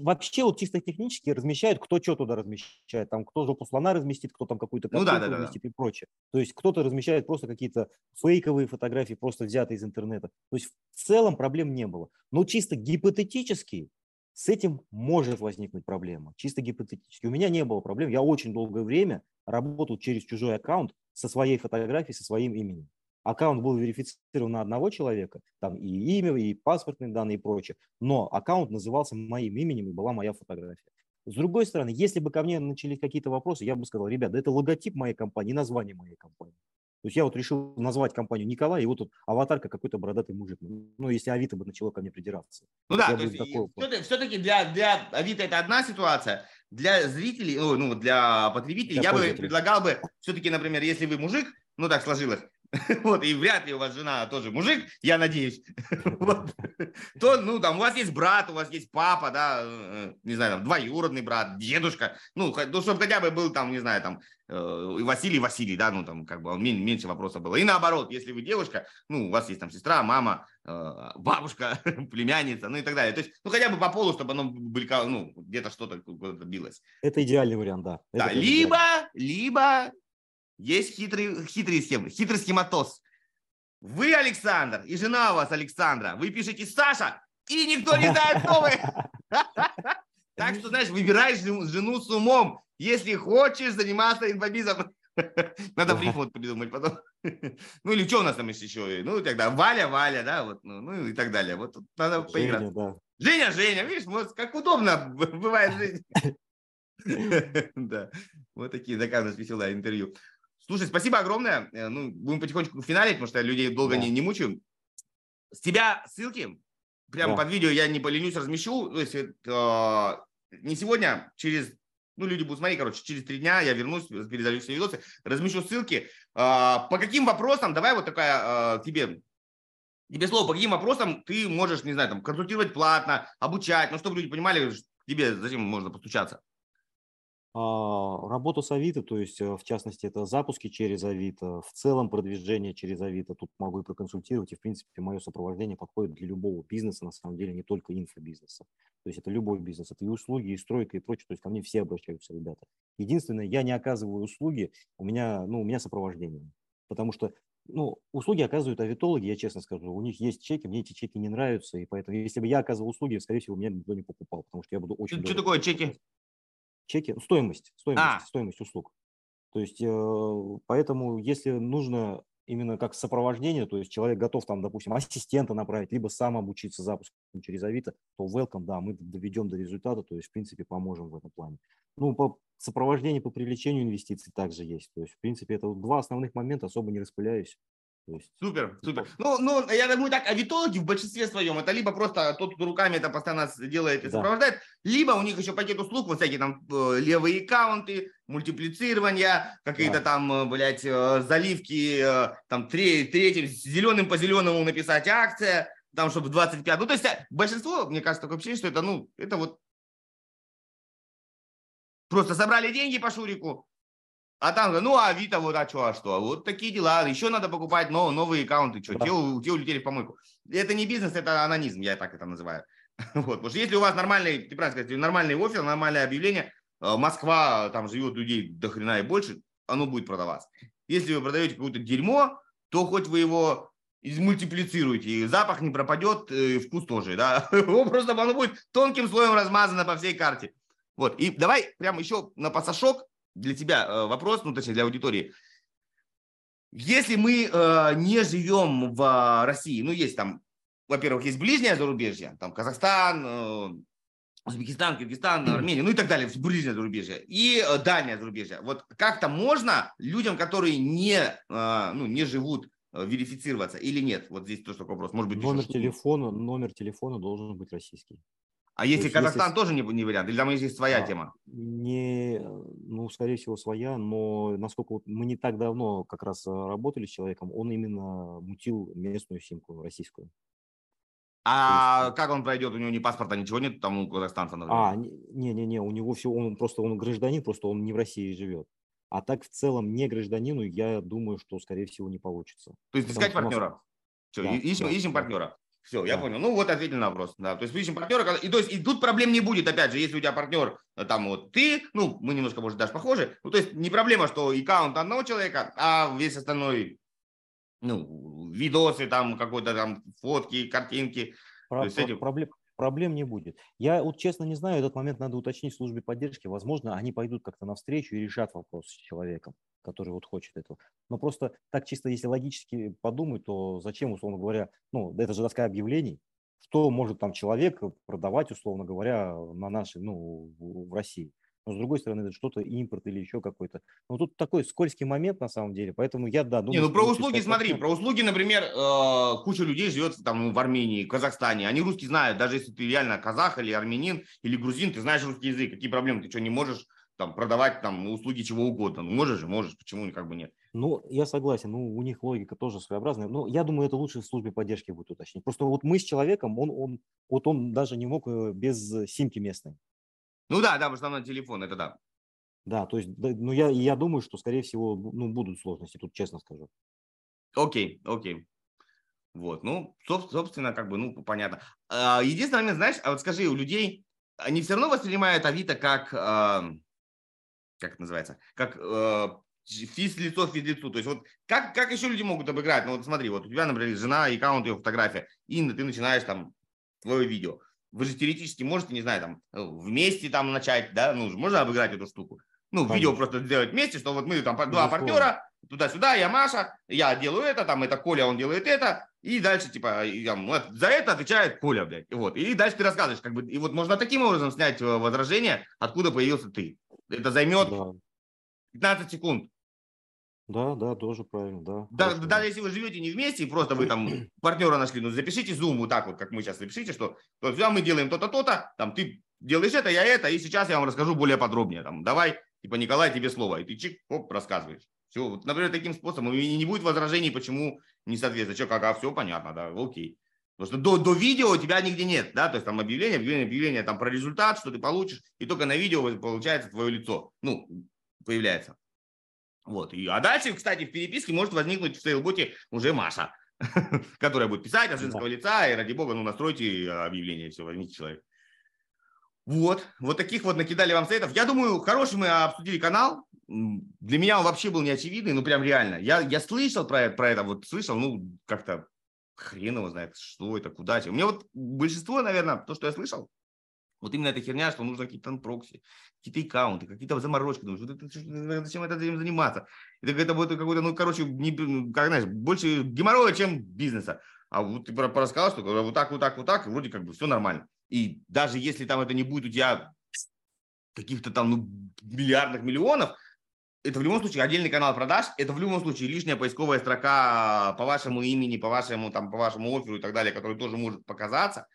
Вообще, вот чисто технически размещают, кто что туда размещает. Там, кто жопу слона разместит, кто там какую-то ну, да, да, разместит да. и прочее. То есть, кто-то размещает просто какие-то фейковые фотографии, просто взятые из интернета. То есть, в целом проблем не было. Но чисто гипотетически с этим может возникнуть проблема. Чисто гипотетически. У меня не было проблем. Я очень долгое время работал через чужой аккаунт, со своей фотографией, со своим именем. Аккаунт был верифицирован на одного человека, там и имя, и паспортные данные, и прочее, но аккаунт назывался моим именем, и была моя фотография. С другой стороны, если бы ко мне начались какие-то вопросы, я бы сказал, ребят, это логотип моей компании, название моей компании. То есть я вот решил назвать компанию Николай, и вот тут аватарка какой-то бородатый мужик. Ну, если Авито бы начало ко мне придираться. Ну да, то есть такой... все-таки для, для Авито это одна ситуация. Для зрителей, ну, ну для потребителей для я бы предлагал бы все-таки, например, если вы мужик, ну так сложилось, вот, и вряд ли у вас жена тоже мужик, я надеюсь, вот, то, ну, там, у вас есть брат, у вас есть папа, да, э, не знаю, там, двоюродный брат, дедушка, ну, ну чтобы хотя бы был там, не знаю, там, э, Василий Василий, да, ну, там, как бы, он меньше вопросов было. И наоборот, если вы девушка, ну, у вас есть там сестра, мама, э, бабушка, племянница, ну, и так далее. То есть, ну, хотя бы по полу, чтобы оно были, ну, где-то что-то куда-то билось. Это идеальный вариант, да. Да, либо, либо есть хитрый, хитрый схем, хитрый схематоз. Вы, Александр, и жена у вас, Александра, вы пишете Саша, и никто не знает, кто вы. Так что, знаешь, выбираешь жену с умом, если хочешь заниматься инфобизом. Надо приход придумать потом. Ну или что у нас там еще? Ну тогда Валя, Валя, да, вот, ну, ну и так далее. Вот надо поиграть. Женя, Женя, видишь, вот как удобно бывает жизнь. Да, вот такие заказы веселое интервью. Слушай, спасибо огромное. Э, ну, будем потихонечку финалить, потому что я людей долго да. не, не мучаю. с тебя ссылки, прямо Да. под видео я не поленюсь, размещу. То есть, э, не сегодня, через, ну, люди будут смотреть, короче, через три дня я вернусь, передаю все видосы, размещу ссылки. Э, по каким вопросам, давай вот такая э, тебе, тебе слово, по каким вопросам ты можешь, не знаю, там, консультировать платно, обучать, ну, чтобы люди понимали, тебе зачем можно постучаться. А, Работа с Авито, то есть э, в частности это запуски через Авито, в целом продвижение через Авито, тут могу и проконсультировать, и в принципе мое сопровождение подходит для любого бизнеса, на самом деле не только инфобизнеса. То есть это любой бизнес, это и услуги, и стройка, и прочее, то есть ко мне все обращаются ребята. Единственное, я не оказываю услуги, у меня, ну, у меня сопровождение, потому что ну, услуги оказывают авитологи, я честно скажу. У них есть чеки, мне эти чеки не нравятся, и поэтому, если бы я оказывал услуги, скорее всего, меня никто не покупал, потому что я буду очень... Что дорого такое чеки? Чеки, стоимость, стоимость, А. стоимость услуг. То есть, э, поэтому, если нужно именно как сопровождение, то есть человек готов там, допустим, ассистента направить, либо сам обучиться запуску через Авито, то welcome, да, мы доведем до результата, то есть, в принципе, поможем в этом плане. Ну, по сопровождению, по привлечению инвестиций также есть. То есть, в принципе, это вот два основных момента, особо не распыляюсь. Есть, Супер, супер. Ну, ну, я думаю, так, авитологи в большинстве своем, это либо просто тот, кто руками это постоянно делает и Да. сопровождает, либо у них еще пакет услуг, вот всякие там э, левые аккаунты, мультиплицирование, какие-то Да. там, э, блядь, э, заливки, там, тре- третьим, зеленым по зеленому написать акция, там, чтобы 25. Ну, то есть большинство, мне кажется, такое впечатление, что это, ну, это вот просто собрали деньги по Шурику, а там, ну, а Авито, вот, а что, а что? Вот такие дела. Еще надо покупать но, новые аккаунты. Что, Да. те, те улетели в помойку. Это не бизнес, это анонизм, я так это называю. Вот. Потому что если у вас нормальный, ты правильно сказать, нормальный офер, нормальное объявление, э, Москва, там живет людей до хрена и больше, оно будет продаваться. Если вы продаете какое-то дерьмо, то хоть вы его измультиплицируете, и запах не пропадет, э, и вкус тоже, да. Его Просто оно будет тонким слоем размазано по всей карте. Вот, и давай прям еще на пассажок для тебя э, вопрос, ну, точнее, для аудитории. Если мы э, не живем в э, России, ну, есть там, во-первых, есть ближнее зарубежье, там Казахстан, э, Узбекистан, Киргизстан, Армения, ну и так далее, ближнее зарубежье, и э, дальнее зарубежье. Вот как-то можно людям, которые не, э, ну, не живут, э, верифицироваться или нет? Вот здесь тоже такой вопрос. Может быть, номер телефона, номер телефона должен быть российский. А если есть, Казахстан если- тоже не, не вариант? Или там есть своя А, тема? Не, ну, скорее всего, своя, но насколько вот мы не так давно как раз э, работали с человеком, он именно мутил местную симку российскую. А есть- как он пройдет? У него ни паспорта, ничего нет, там у казахстанца, например. А, не-не-не, у него все, он просто, он гражданин, просто он не в России живет. А так в целом не гражданину, я думаю, что, скорее всего, не получится. То есть искать у нас- партнера. Все, Да, ищем, да, ищем партнера. Все, я Да. понял. Ну вот ответили на вопрос. Да, то есть ищем партнера. И, то есть, и тут проблем не будет, опять же, если у тебя партнер, э, там вот ты, ну, мы немножко, может, даже похожи. Ну, то есть не проблема, что аккаунт одного человека, а весь остальной, ну, видосы там, какой-то там фотки, картинки. Про- есть про- этим- проблем, проблем не будет. Я вот честно не знаю, этот момент надо уточнить в службе поддержки. Возможно, они пойдут как-то навстречу и решат вопрос с человеком, который вот хочет этого. Но просто так чисто, если логически подумать, то зачем, условно говоря, ну, это же доска объявлений, что может там человек продавать, условно говоря, на нашей, ну, в России. Но с другой стороны, это что-то импорт или еще какой-то. Ну, тут такой скользкий момент на самом деле, поэтому я, да, думаю... Не, ну про услуги смотри, про услуги, например, э, куча людей живет там в Армении, в Казахстане, они русский знают, даже если ты реально казах или армянин или грузин, ты знаешь русский язык, какие проблемы, ты что, не можешь там продавать там услуги чего угодно, ну можешь же, можешь, почему как бы нет. Ну, я согласен, ну, у них логика тоже своеобразная. Но я думаю, это лучше в службе поддержки будет уточнить. Просто вот мы с человеком, он, он, вот он даже не мог э, без симки местной. Ну да, да, потому что на телефон, это да. Да, то есть, ну, я, я думаю, что, скорее всего, ну, будут сложности, тут честно скажу. Окей, окей. Вот, ну, соб- собственно, как бы, ну, понятно. А, Единственный момент, знаешь, а вот скажи, у людей, они все равно воспринимают Авито как, а, как это называется, как э, физ-лицо физ-лицу. То есть вот как, как еще люди могут обыграть? Ну вот смотри, вот у тебя, например, жена, аккаунт, ее фотография, и ты начинаешь там твое видео. Вы же теоретически можете, не знаю, там э, вместе там начать, да, ну, можно обыграть эту штуку. Ну, видео Конечно. просто сделать вместе, что вот мы там два партнера, туда-сюда, я Маша, я делаю это, там это Коля, он делает это, и дальше, типа, и там, вот, за это отвечает Коля, блядь, и вот, и дальше ты рассказываешь, как бы, и вот можно таким образом снять э, возражение, откуда появился ты. Это займет Да. 15 секунд. Да, да, тоже правильно, да. Да, Хорошо. даже если вы живете не вместе, и просто вы там партнера нашли, ну запишите Zoom вот так вот, как мы сейчас запишите, что то есть, да, мы делаем то-то, то-то, там ты делаешь это, я это, и сейчас я вам расскажу более подробнее. Там, давай, типа, Николай, тебе слово. И ты чик, оп, рассказываешь. Все, вот, например, таким способом. И не будет возражений, почему не соответствует. Что, как, а, все понятно, да, окей. Потому что до, до видео у тебя нигде нет, да, то есть там объявление, объявление, объявление там про результат, что ты получишь, и только на видео получается твое лицо, ну, появляется. Вот. И, а дальше, кстати, в переписке может возникнуть в сейлботе уже Маша, которая будет писать от женского лица, и ради бога, ну, настройте объявление, все, возьмите человека. Вот, вот таких вот накидали вам советов. Я думаю, хороший мы обсудили канал. Для меня он вообще был неочевидный, ну прям реально. Я, я слышал про это, про это, вот слышал, ну как-то хрен его знает, что это, куда. У меня вот большинство, наверное, то, что я слышал, вот именно эта херня, что нужно какие-то прокси, какие-то аккаунты, какие-то заморочки. Думаешь, вот это, зачем это этим заниматься? Это, это будет какой-то, ну, короче, не, ну, как знаешь, больше геморроя, чем бизнеса. А вот ты рассказал, что вот так, вот так, вот так, вроде как бы все нормально. И даже если там это не будет у тебя каких-то там ну, миллиардных миллионов, это в любом случае отдельный канал продаж, это в любом случае лишняя поисковая строка по вашему имени, по вашему, там, по вашему оферу и так далее, который тоже может показаться.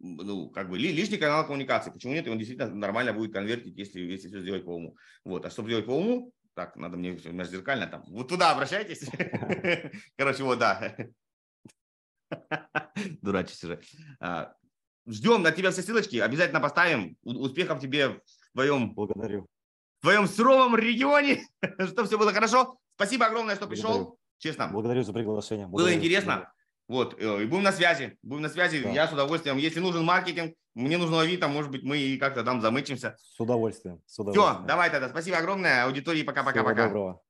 Ну, как бы лишний канал коммуникации. Почему нет? Он действительно нормально будет конвертить, если, если все сделать по уму. Вот. А чтобы сделать по уму, так, надо мне зеркально там. Вот туда обращайтесь. Короче, вот, да. Дурачись уже. А, Ждем на тебя все ссылочки, обязательно поставим. Успехов тебе в твоем, Благодарю. В твоем суровом регионе, чтобы все было хорошо. Спасибо огромное, что Благодарю. пришел. Честно. Благодарю за приглашение. Было Благодарю. интересно. Вот, э, и будем на связи. Будем на связи. Да. Я с удовольствием. Если нужен маркетинг, мне нужно Авито, может быть, мы и как-то там замычимся. С удовольствием. С Все, удовольствием. давай тогда. Спасибо огромное. Аудитории Всего пока-пока-пока. доброго.